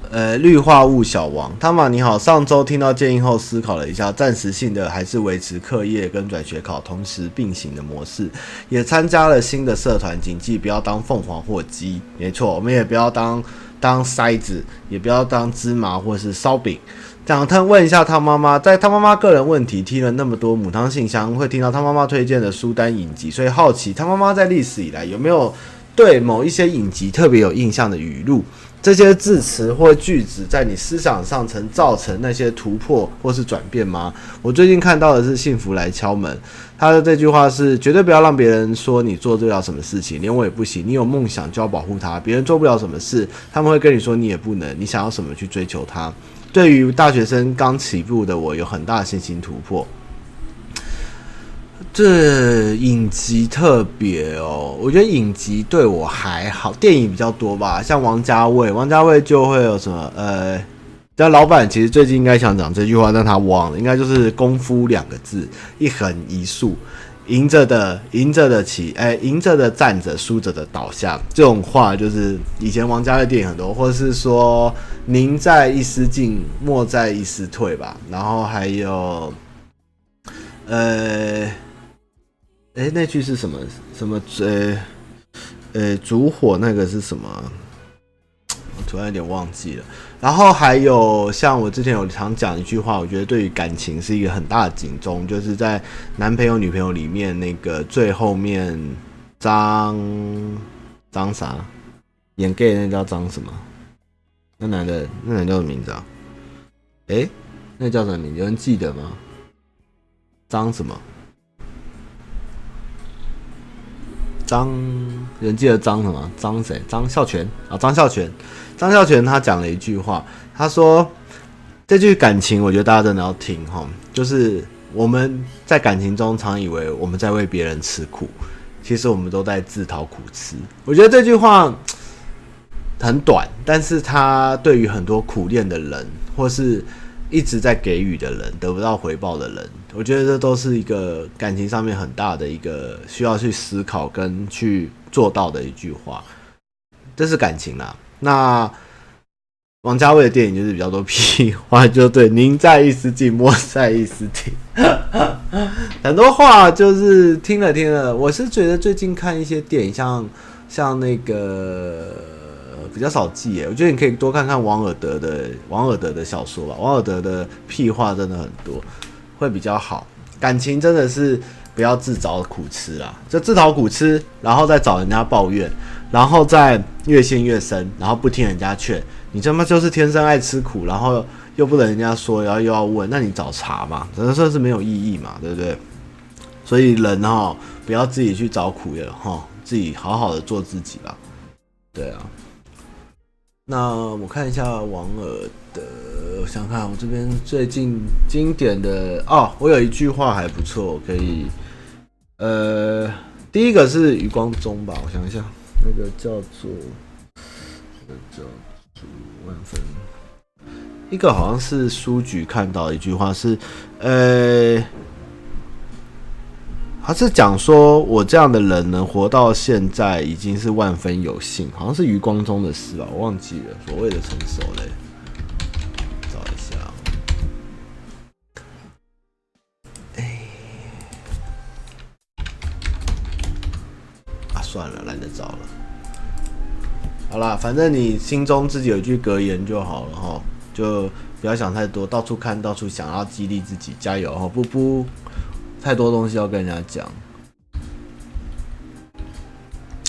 呃，绿化物小王，汤玛你好。上周听到建议后，思考了一下，暂时性的还是维持课业跟转学考同时并行的模式，也参加了新的社团，谨记不要当凤凰或鸡。没错，我们也不要当当筛子，也不要当芝麻或是烧饼。讲他问一下他妈妈，在他妈妈个人问题听了那么多母汤信箱，会听到他妈妈推荐的书单影集，所以好奇他妈妈在历史以来有没有对某一些影集特别有印象的语录。这些字词或句子在你思想上曾造成那些突破或是转变吗？我最近看到的是《幸福来敲门》，他的这句话是：绝对不要让别人说你做得了什么事情，连我也不行。你有梦想就要保护它，别人做不了什么事，他们会跟你说你也不能。你想要什么去追求它。对于大学生刚起步的我，有很大的信心突破。这影集特别哦，我觉得影集对我还好，电影比较多吧。像王家卫，王家卫就会有什么呃，但老板其实最近应该想讲这句话，但他忘了，应该就是功夫两个字，一横一竖，赢着的赢着的起，哎，赢着的站着，输着的倒下。这种话就是以前王家卫电影很多，或者是说宁在一丝进，莫在一丝退吧。然后还有呃。哎，那句是什么？什么？呃，呃，烛火那个是什么？我突然有点忘记了。然后还有像我之前有常讲一句话，我觉得对于感情是一个很大的警钟，就是在男朋友女朋友里面那个最后面张张啥演 gay 那叫张什么？那男的那男的叫什么名字啊？哎，那叫什么名字？有人记得吗？张什么？张人记得张什么？张谁？张孝全啊，张孝全。张孝全他讲了一句话，他说：“这句感情，我觉得大家真的要听哈。就是我们在感情中常以为我们在为别人吃苦，其实我们都在自讨苦吃。我觉得这句话很短，但是他对于很多苦恋的人，或是……一直在给予的人，得不到回报的人，我觉得这都是一个感情上面很大的一个需要去思考跟去做到的一句话。这是感情啦。那王家卫的电影就是比较多屁话，就对，宁在一丝进，莫在一丝停。很多话就是听了听了，我是觉得最近看一些电影像，像像那个。比较少记耶，我觉得你可以多看看王尔德的王尔德的小说吧。王尔德的屁话真的很多，会比较好。感情真的是不要自找苦吃啦，就自讨苦吃，然后再找人家抱怨，然后再越陷越深，然后不听人家劝，你他妈就是天生爱吃苦，然后又不能人家说，然后又要问，那你找茬嘛，只能说是没有意义嘛，对不对？所以人哈，不要自己去找苦了哈，自己好好的做自己吧。对啊，那我看一下王尔的，我想看我这边最近经典的哦，我有一句话还不错，可以，呃，第一个是余光中吧，我想一下，那个叫做，那个叫做万分，一个好像是书局看到一句话是，呃。他是讲说，我这样的人能活到现在，已经是万分有幸。好像是余光中的诗吧，我忘记了。所谓的成熟嘞，找一下。哎，啊，算了，懒得找了。好啦，反正你心中自己有一句格言就好了哈，就不要想太多，到处看，到处想要激励自己，加油哈，不不。太多东西要跟人家讲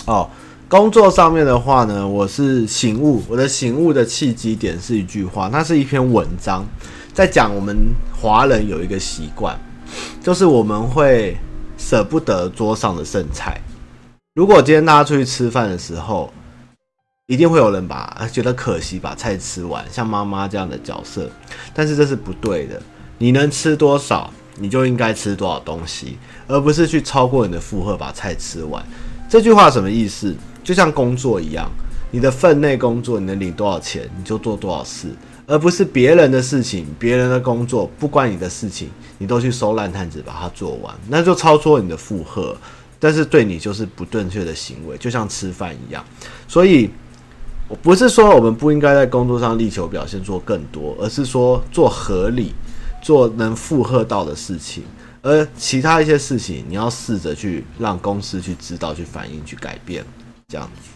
哦。工作上面的话呢，我是醒悟，我的醒悟的契机点是一句话，那是一篇文章，在讲我们华人有一个习惯，就是我们会舍不得桌上的剩菜。如果今天大家出去吃饭的时候，一定会有人把觉得可惜把菜吃完，像妈妈这样的角色，但是这是不对的。你能吃多少？你就应该吃多少东西，而不是去超过你的负荷把菜吃完。这句话什么意思？就像工作一样，你的分内工作，你能领多少钱，你就做多少事，而不是别人的事情、别人的工作不关你的事情，你都去收烂摊子把它做完，那就超出你的负荷，但是对你就是不正确的行为，就像吃饭一样。所以，我不是说我们不应该在工作上力求表现做更多，而是说做合理。做能负荷到的事情，而其他一些事情，你要试着去让公司去知道、去反映、去改变，这样子。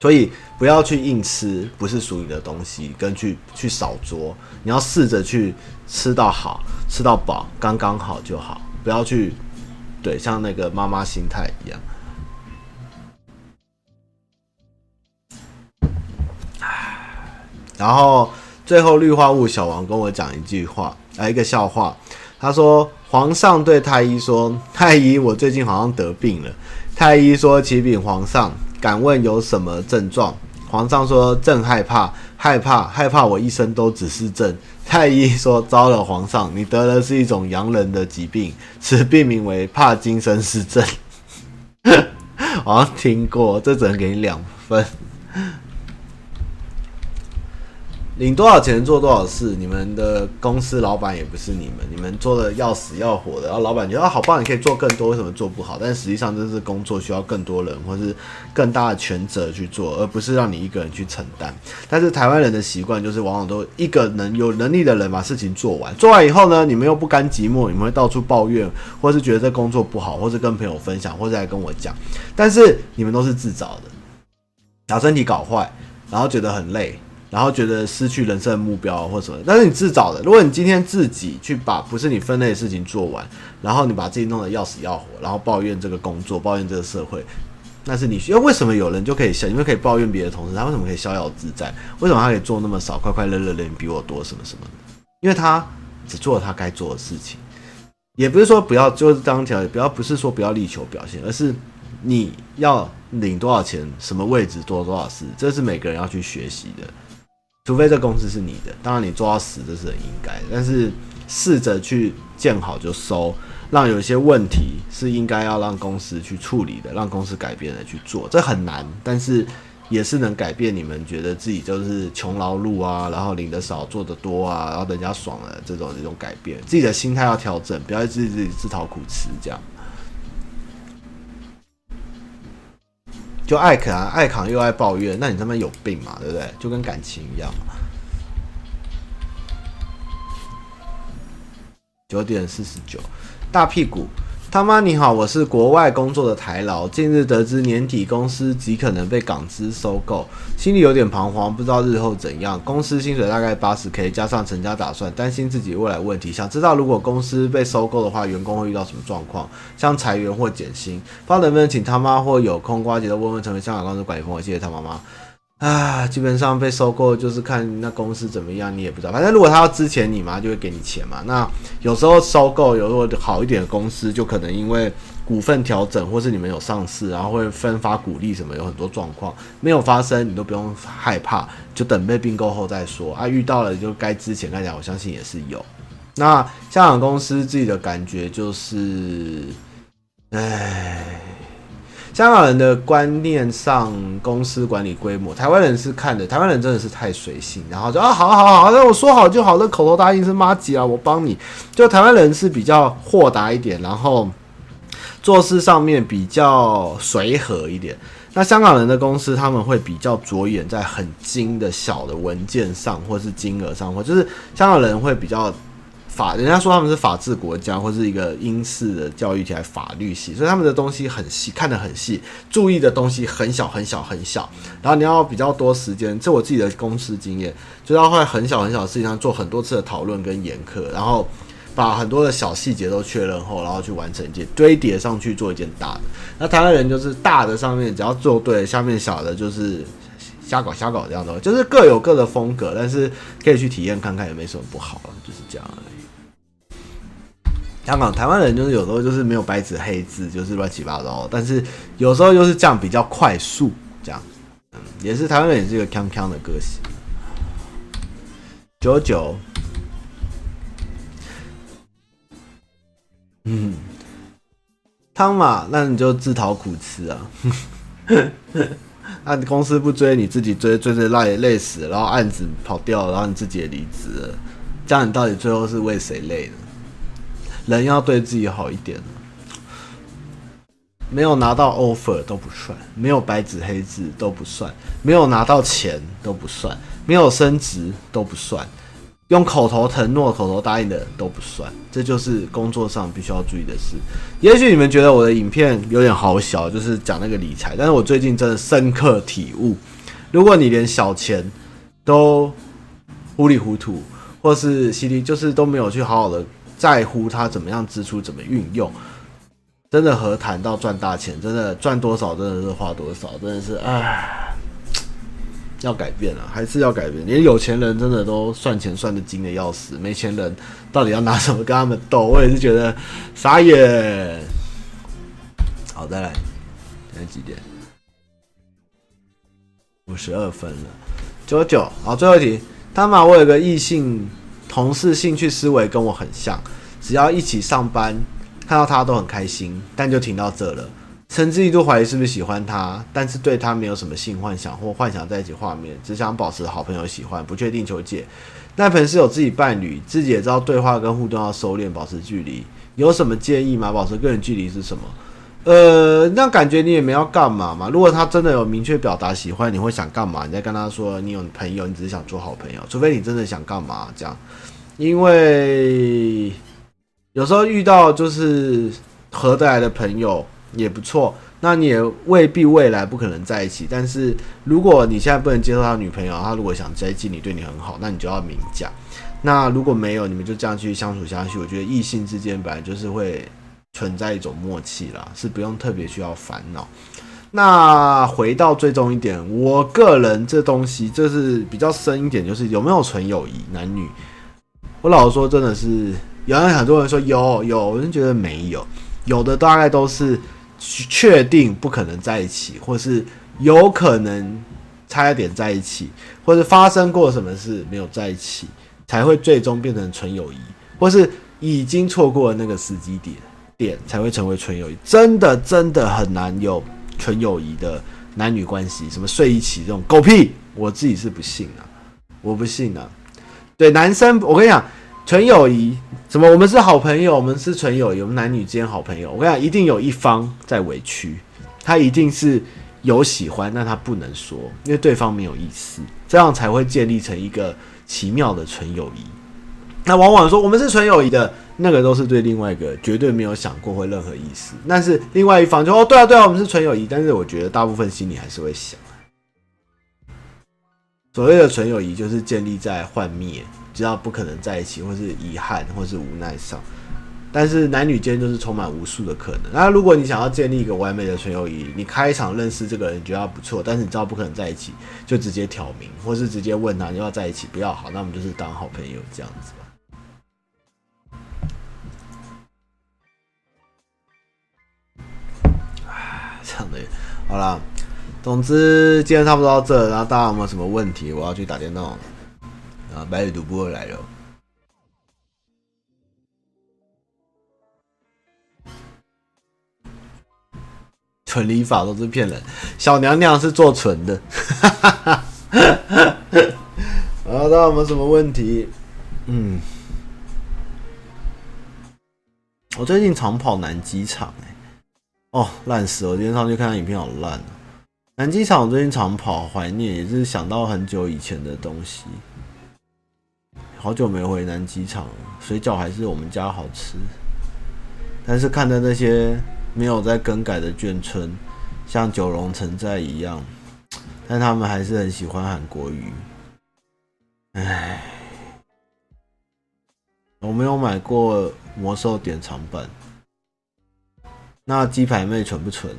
所以不要去硬吃不是属于的东西，跟去去少桌，你要试着去吃到好，吃到饱，刚刚好就好，不要去对像那个妈妈心态一样。然后。最后，绿化物小王跟我讲一句话，啊，一个笑话。他说：“皇上对太医说，太医，我最近好像得病了。”太医说：“启禀皇上，敢问有什么症状？”皇上说：“朕害怕，害怕，害怕，我一生都只是朕。”太医说：“糟了，皇上，你得的是一种洋人的疾病，此病名为怕今生是朕。”好像听过，这只能给你两分。领多少钱做多少事，你们的公司老板也不是你们，你们做的要死要活的，然后老板觉得啊好棒，你可以做更多，为什么做不好？但实际上这是工作需要更多人或是更大的权责去做，而不是让你一个人去承担。但是台湾人的习惯就是往往都一个能有能力的人把事情做完，做完以后呢，你们又不甘寂寞，你们会到处抱怨，或是觉得这工作不好，或是跟朋友分享，或者来跟我讲。但是你们都是自找的，把身体搞坏，然后觉得很累。然后觉得失去人生的目标或什么，但是你自找的。如果你今天自己去把不是你分内的事情做完，然后你把自己弄得要死要活，然后抱怨这个工作，抱怨这个社会，那是你需要。为什么有人就可以笑？因为可以抱怨别的同事，他为什么可以逍遥自在？为什么他可以做那么少，快快乐乐的，你比我多什么什么？因为他只做了他该做的事情。也不是说不要，就是当条，不要不是说不要力求表现，而是你要领多少钱，什么位置做多少事，这是每个人要去学习的。除非这公司是你的，当然你做到死这是很应该，但是试着去见好就收，让有些问题是应该要让公司去处理的，让公司改变的去做，这很难，但是也是能改变你们觉得自己就是穷劳碌啊，然后领得少做得多啊，然后人家爽了这种这种改变，自己的心态要调整，不要自己自己自讨苦吃这样。就爱啃啊，爱扛又爱抱怨，那你他妈有病嘛，对不对？就跟感情一样。九点四十九，大屁股他妈你好，我是国外工作的台劳，近日得知年底公司极可能被港资收购，心里有点彷徨，不知道日后怎样。公司薪水大概八十 K，加上成家打算，担心自己未来问题，想知道如果公司被收购的话，员工会遇到什么状况，像裁员或减薪，不知道能不能请他妈或有空瓜姐的问问，成为香港公司管理朋友，谢谢他妈妈。啊，基本上被收购就是看那公司怎么样，你也不知道。反正如果他要之前你嘛，就会给你钱嘛。那有时候收购，有时候好一点的公司，就可能因为股份调整，或是你们有上市，然后会分发股利什么，有很多状况没有发生，你都不用害怕，就等被并购后再说啊。遇到了就该资遣，看起来我相信也是有。那香港公司自己的感觉就是，唉。香港人的观念上，公司管理规模，台湾人是看的。台湾人真的是太随性，然后就啊，好好好，那我说好就好，那口头答应是妈吉啊，我帮你。就台湾人是比较豁达一点，然后做事上面比较随和一点。那香港人的公司，他们会比较着眼在很精的小的文件上，或是金额上，或就是香港人会比较。法，人家说他们是法治国家，或是一个英式的教育起来法律系，所以他们的东西很细，看得很细，注意的东西很小很小很小。然后你要比较多时间，这我自己的公司经验，就要在很小很小的事情上做很多次的讨论跟研课，然后把很多的小细节都确认后，然后去完成一件堆叠上去做一件大的。那台湾人就是大的上面只要做对，下面小的就是瞎搞瞎搞这样的，就是各有各的风格，但是可以去体验看看也没什么不好，就是这样而已。香港、台湾人就是有时候就是没有白纸黑字，就是乱七八糟。但是有时候就是这样比较快速，这样，嗯，也是台湾人也是一个锵锵的个性。九九，嗯，汤嘛，那你就自讨苦吃啊。那公司不追，你自己追，追追累累死，然后案子跑掉，然后你自己也离职了，这样你到底最后是为谁累呢？人要对自己好一点，没有拿到 offer 都不算，没有白纸黑字都不算，没有拿到钱都不算，没有升职都不算，用口头承诺、口头答应的都不算，这就是工作上必须要注意的事。也许你们觉得我的影片有点好小，就是讲那个理财，但是我最近真的深刻体悟，如果你连小钱都糊里糊涂，或是稀里，就是都没有去好好的。在乎他怎么样支出，怎么运用，真的何谈到赚大钱？真的赚多少，真的是花多少，真的是唉，要改变了，还是要改变。连有钱人真的都算钱算得精的要死，没钱人到底要拿什么跟他们斗？我也是觉得傻眼。好，再来，现在几点？五十二分了，九九。好，最后一题，他妈，我有个异性。同事兴趣思维跟我很像，只要一起上班，看到他都很开心，但就停到这了。甚至一度怀疑是不是喜欢他，但是对他没有什么性幻想或幻想在一起画面，只想保持好朋友喜欢，不确定求解。那盆是有自己伴侣，自己也知道对话跟互动要收敛，保持距离。有什么建议吗？保持个人距离是什么？呃，那感觉你也没要干嘛嘛。如果他真的有明确表达喜欢，你会想干嘛？你再跟他说你有朋友，你只是想做好朋友。除非你真的想干嘛这样，因为有时候遇到就是合得来的朋友也不错。那你也未必未来不可能在一起。但是如果你现在不能接受他女朋友，他如果想接近你，对你很好，那你就要明讲。那如果没有，你们就这样去相处下去。我觉得异性之间本来就是会。存在一种默契啦，是不用特别需要烦恼。那回到最终一点，我个人这东西就是比较深一点，就是有没有纯友谊，男女。我老实说，真的是有人很多人说有有，我就觉得没有，有的大概都是确定不可能在一起，或是有可能差一点在一起，或是发生过什么事没有在一起，才会最终变成纯友谊，或是已经错过了那个时机点。点才会成为纯友谊，真的真的很难有纯友谊的男女关系，什么睡一起这种狗屁，我自己是不信啊，我不信啊。对男生，我跟你讲，纯友谊什么？我们是好朋友，我们是纯友谊，我们男女之间好朋友。我跟你讲，一定有一方在委屈，他一定是有喜欢，但他不能说，因为对方没有意思，这样才会建立成一个奇妙的纯友谊。那往往说我们是纯友谊的，那个都是对另外一个绝对没有想过会任何意思。但是另外一方就哦，对啊对啊，我们是纯友谊。但是我觉得大部分心里还是会想，所谓的纯友谊就是建立在幻灭，知道不可能在一起，或是遗憾，或是无奈上。但是男女间就是充满无数的可能。那如果你想要建立一个完美的纯友谊，你开场认识这个人觉得他不错，但是你知道不可能在一起，就直接挑明，或是直接问他你要在一起，不要好，那我们就是当好朋友这样子吧。唉，这样的，好啦，总之今天差不多到这，然后大家有没有什么问题？我要去打电动。啊，白宇独播来了。纯理法都是骗人，小娘娘是做纯的。啊，大家有没有什么问题？嗯，我最近常跑南机场，哎，哦，烂死！我今天上去看影片，好烂哦。南机场最近常跑，怀念也是想到很久以前的东西。好久没回南机场了，水饺还是我们家好吃，但是看着那些。没有在更改的眷村，像九龙城寨一样，但他们还是很喜欢韩国语。唉，我没有买过魔兽典藏版。那鸡排妹纯不纯？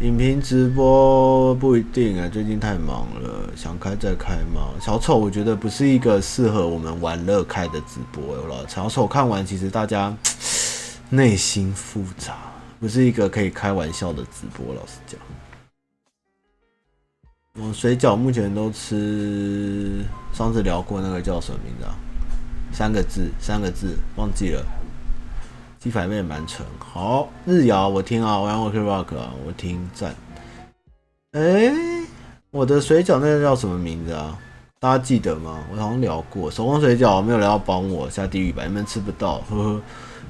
影评直播不一定啊，最近太忙了，想开再开嘛。小丑我觉得不是一个适合我们玩乐开的直播了。小丑看完，其实大家。内心复杂，不是一个可以开玩笑的直播。老实讲，我水饺目前都吃，上次聊过那个叫什么名字啊？三个字，三个字，忘记了。鸡排妹蛮纯，好日谣我听啊，我玩 OK Rock 啊，我听赞。哎、我的水饺那个叫什么名字啊？大家记得吗？我好像聊过手工水饺，没有聊到帮我下地狱吧？你们吃不到，呵呵。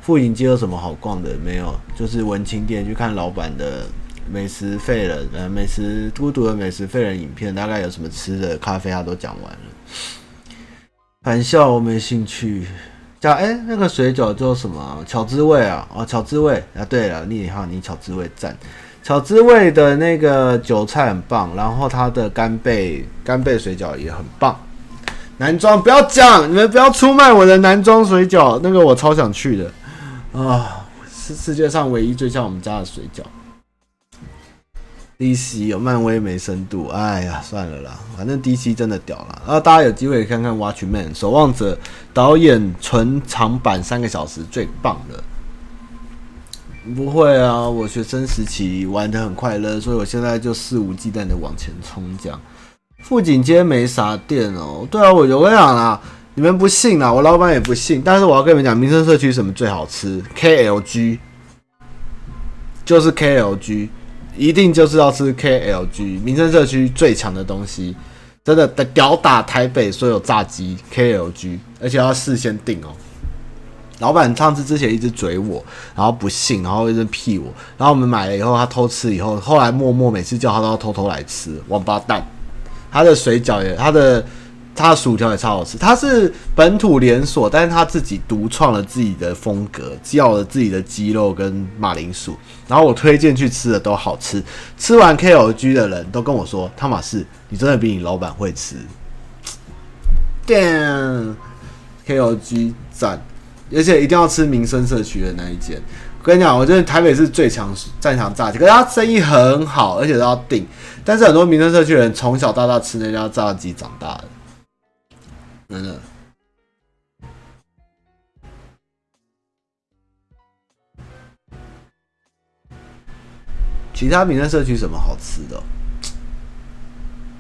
富锦街有什么好逛的？没有，就是文青店，去看老板的美食废人，呃，美食孤独的美食废人影片，大概有什么吃的、咖啡，他都讲完了。玩笑，我没兴趣。叫哎、那个水饺叫什么？巧滋味啊，哦，巧滋味啊。对了，你好，你巧滋味赞。巧滋味的那个韭菜很棒，然后它的干贝干贝水饺也很棒。男装不要讲，你们不要出卖我的男装水饺，那个我超想去的。啊，是世界上唯一最像我们家的水饺。DC 有漫威没深度，哎呀，算了啦，反正 DC 真的屌了。然后大家有机会看看《Watchmen》守望者导演纯长版三个小时最棒了。不会啊，我学生时期玩的很快乐，所以我现在就肆无忌惮的往前冲。这样，富锦街没啥店哦。对啊，我就跟你讲啦。你们不信啊，我老板也不信。但是我要跟你们讲，民生社区什么最好吃？KLG，就是 KLG，一定就是要吃 KLG。民生社区最强的东西，真的的屌打台北所有炸鸡 KLG，而且要事先订哦。老板上次之前一直嘴我，然后不信，然后一直屁我，然后我们买了以后，他偷吃以后，后来默默每次叫他都要偷偷来吃，王八蛋。他的水饺也，他的。它的薯条也超好吃，它是本土连锁，但是他自己独创了自己的风格，叫了自己的鸡肉跟马铃薯，然后我推荐去吃的都好吃。吃完 KLG 的人都跟我说：“汤马士，你真的比你老板会吃。” Damn，KLG 赞，而且一定要吃民生社区的那一间。我跟你讲，我觉得台北是最强战场炸鸡，可是他生意很好，而且都要订。但是很多民生社区人从小到大吃那家炸鸡长大的。真的，其他民生社区什么好吃的？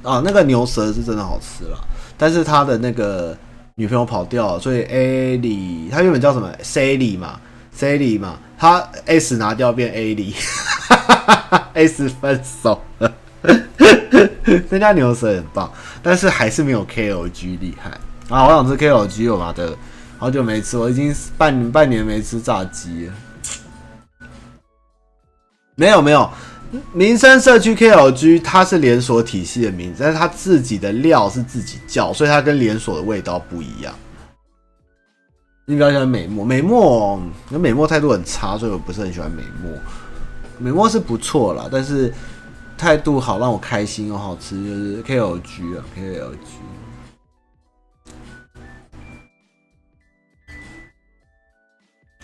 啊，那个牛舌是真的好吃了，但是他的那个女朋友跑掉了，所以 A 里他原本叫什么 C 里嘛，C 里嘛，他 S 拿掉变 A 里，S 分手了。那家牛舌很棒，但是还是没有 KLG 厉害。啊，我想吃 KLG 我妈的，好久没吃，我已经半半年没吃炸鸡了。没有没有，民生社区 KLG 它是连锁体系的名字，但是它自己的料是自己叫，所以它跟连锁的味道不一样。你比较喜欢美墨，美墨，因为美墨态度很差，所以我不是很喜欢美墨。美墨是不错啦，但是态度好让我开心又好吃，就是 KLG 啊，KLG。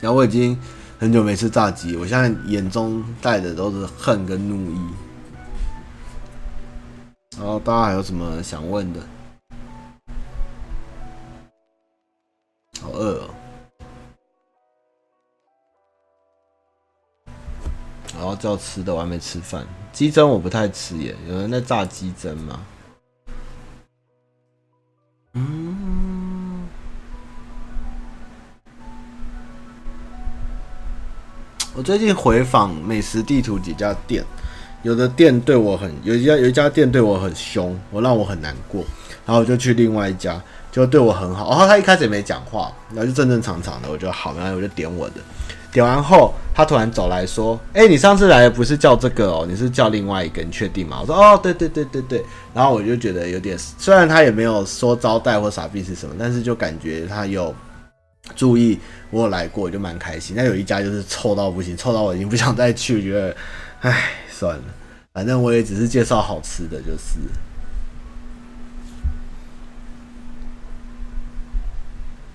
然后我已经很久没吃炸鸡，我现在眼中带的都是恨跟怒意。然后大家还有什么想问的？好饿哦！然后叫吃的，我还没吃饭。鸡胗我不太吃耶，有人在炸鸡胗吗？嗯，我最近回访美食地图几家店，有的店对我很，有一家有一家店对我很凶，我让我很难过，然后我就去另外一家。就对我很好，然后他一开始也没讲话，然后就正正常常的，我就好，然后我就点我的，点完后他突然走来说：“哎，你上次来的不是叫这个哦，你是叫另外一个，你确定吗？”我说：“哦，对对对对对。”然后我就觉得有点，虽然他也没有说招待或傻逼是什么，但是就感觉他有注意我有来过，就蛮开心。那有一家就是臭到不行，臭到我已经不想再去，觉得唉，算了，反正我也只是介绍好吃的，就是。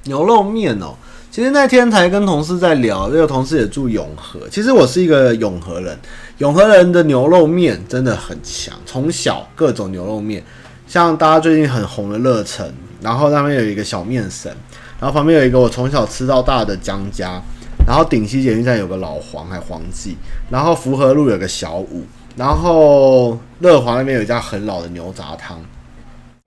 牛肉面哦，其实那天才跟同事在聊，这个同事也住永和。其实我是一个永和人，永和人的牛肉面真的很强。从小各种牛肉面，像大家最近很红的乐城，然后那边有一个小面神，然后旁边有一个我从小吃到大的江家，然后顶溪捷运站有个老黄还黄记，然后福和路有个小五，然后乐华那边有一家很老的牛杂汤。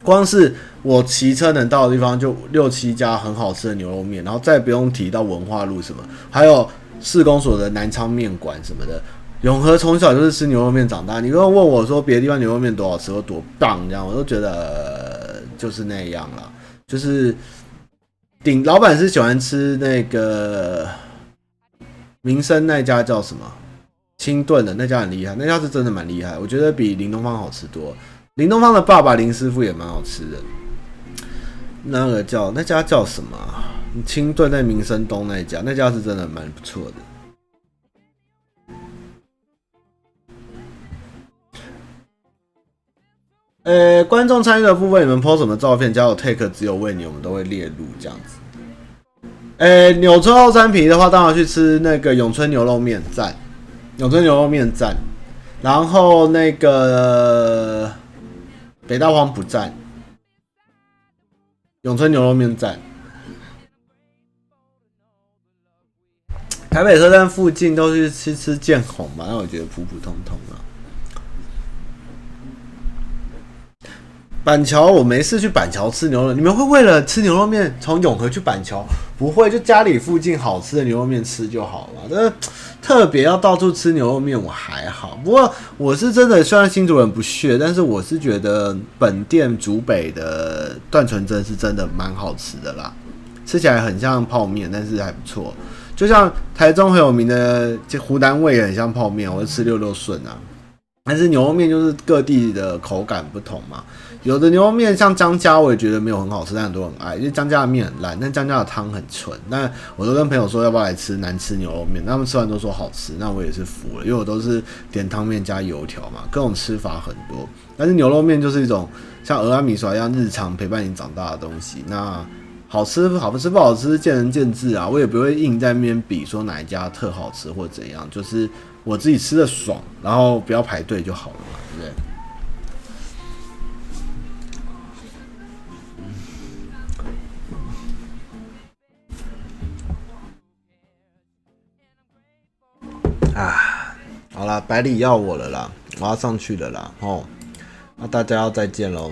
光是我骑车能到的地方，就六七家很好吃的牛肉面，然后再不用提到文化路什么，还有市公所的南昌面馆什么的。永和从小就是吃牛肉面长大，你如果问我说别的地方牛肉面多好吃或多棒这样，我都觉得就是那样了。就是顶老板是喜欢吃那个民生那家叫什么清炖的那家很厉害，那家是真的蛮厉害，我觉得比林东方好吃多。林东方的爸爸林师傅也蛮好吃的，那个叫那家叫什么？清炖在民生东那家，那家是真的蛮不错的。呃，观众参与的部分，你们 po 什么照片？加有 take 只有为你，我们都会列入这样子。呃，纽村后山皮的话，当然去吃那个永春牛肉面赞，永春牛肉面赞，然后那个。北大荒不赞，永春牛肉面赞。台北车站附近都是吃吃见红嘛，让我觉得普普通通啊。板桥我没事去板桥吃牛肉，你们会为了吃牛肉面从永和去板桥？不会，就家里附近好吃的牛肉面吃就好了。但特别要到处吃牛肉面，我还好。不过我是真的，虽然新竹人不屑，但是我是觉得本店竹北的段纯真是真的蛮好吃的啦，吃起来很像泡面，但是还不错。就像台中很有名的湖南味也很像泡面，我就吃六六顺啊。但是牛肉面就是各地的口感不同嘛。有的牛肉面像江家，我也觉得没有很好吃，但很多人爱，因为江家的面很烂，但江家的汤很纯。那我都跟朋友说要不要来吃难吃牛肉面，他们吃完都说好吃，那我也是服了，因为我都是点汤面加油条嘛，各种吃法很多。但是牛肉面就是一种像蚵仔米刷一样日常陪伴你长大的东西。那好吃不好吃不好吃见仁见智啊，我也不会硬在那边比说哪一家特好吃或怎样，就是我自己吃的爽，然后不要排队就好了嘛，对不对？啊，好啦，百里要我了啦，我要上去了啦，哦，那大家要再见喽。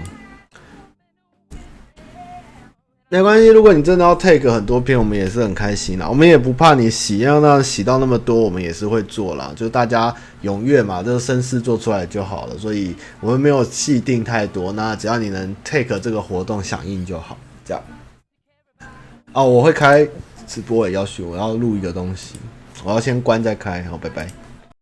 没关系，如果你真的要 take 很多篇，我们也是很开心啦，我们也不怕你洗，要那洗到那么多，我们也是会做啦，就大家踊跃嘛，这个声势做出来就好了，所以我们没有细定太多，那只要你能 take 这个活动响应就好，这样。哦，我会开直播也要学，我要录一个东西。我要先关再开，好，拜拜。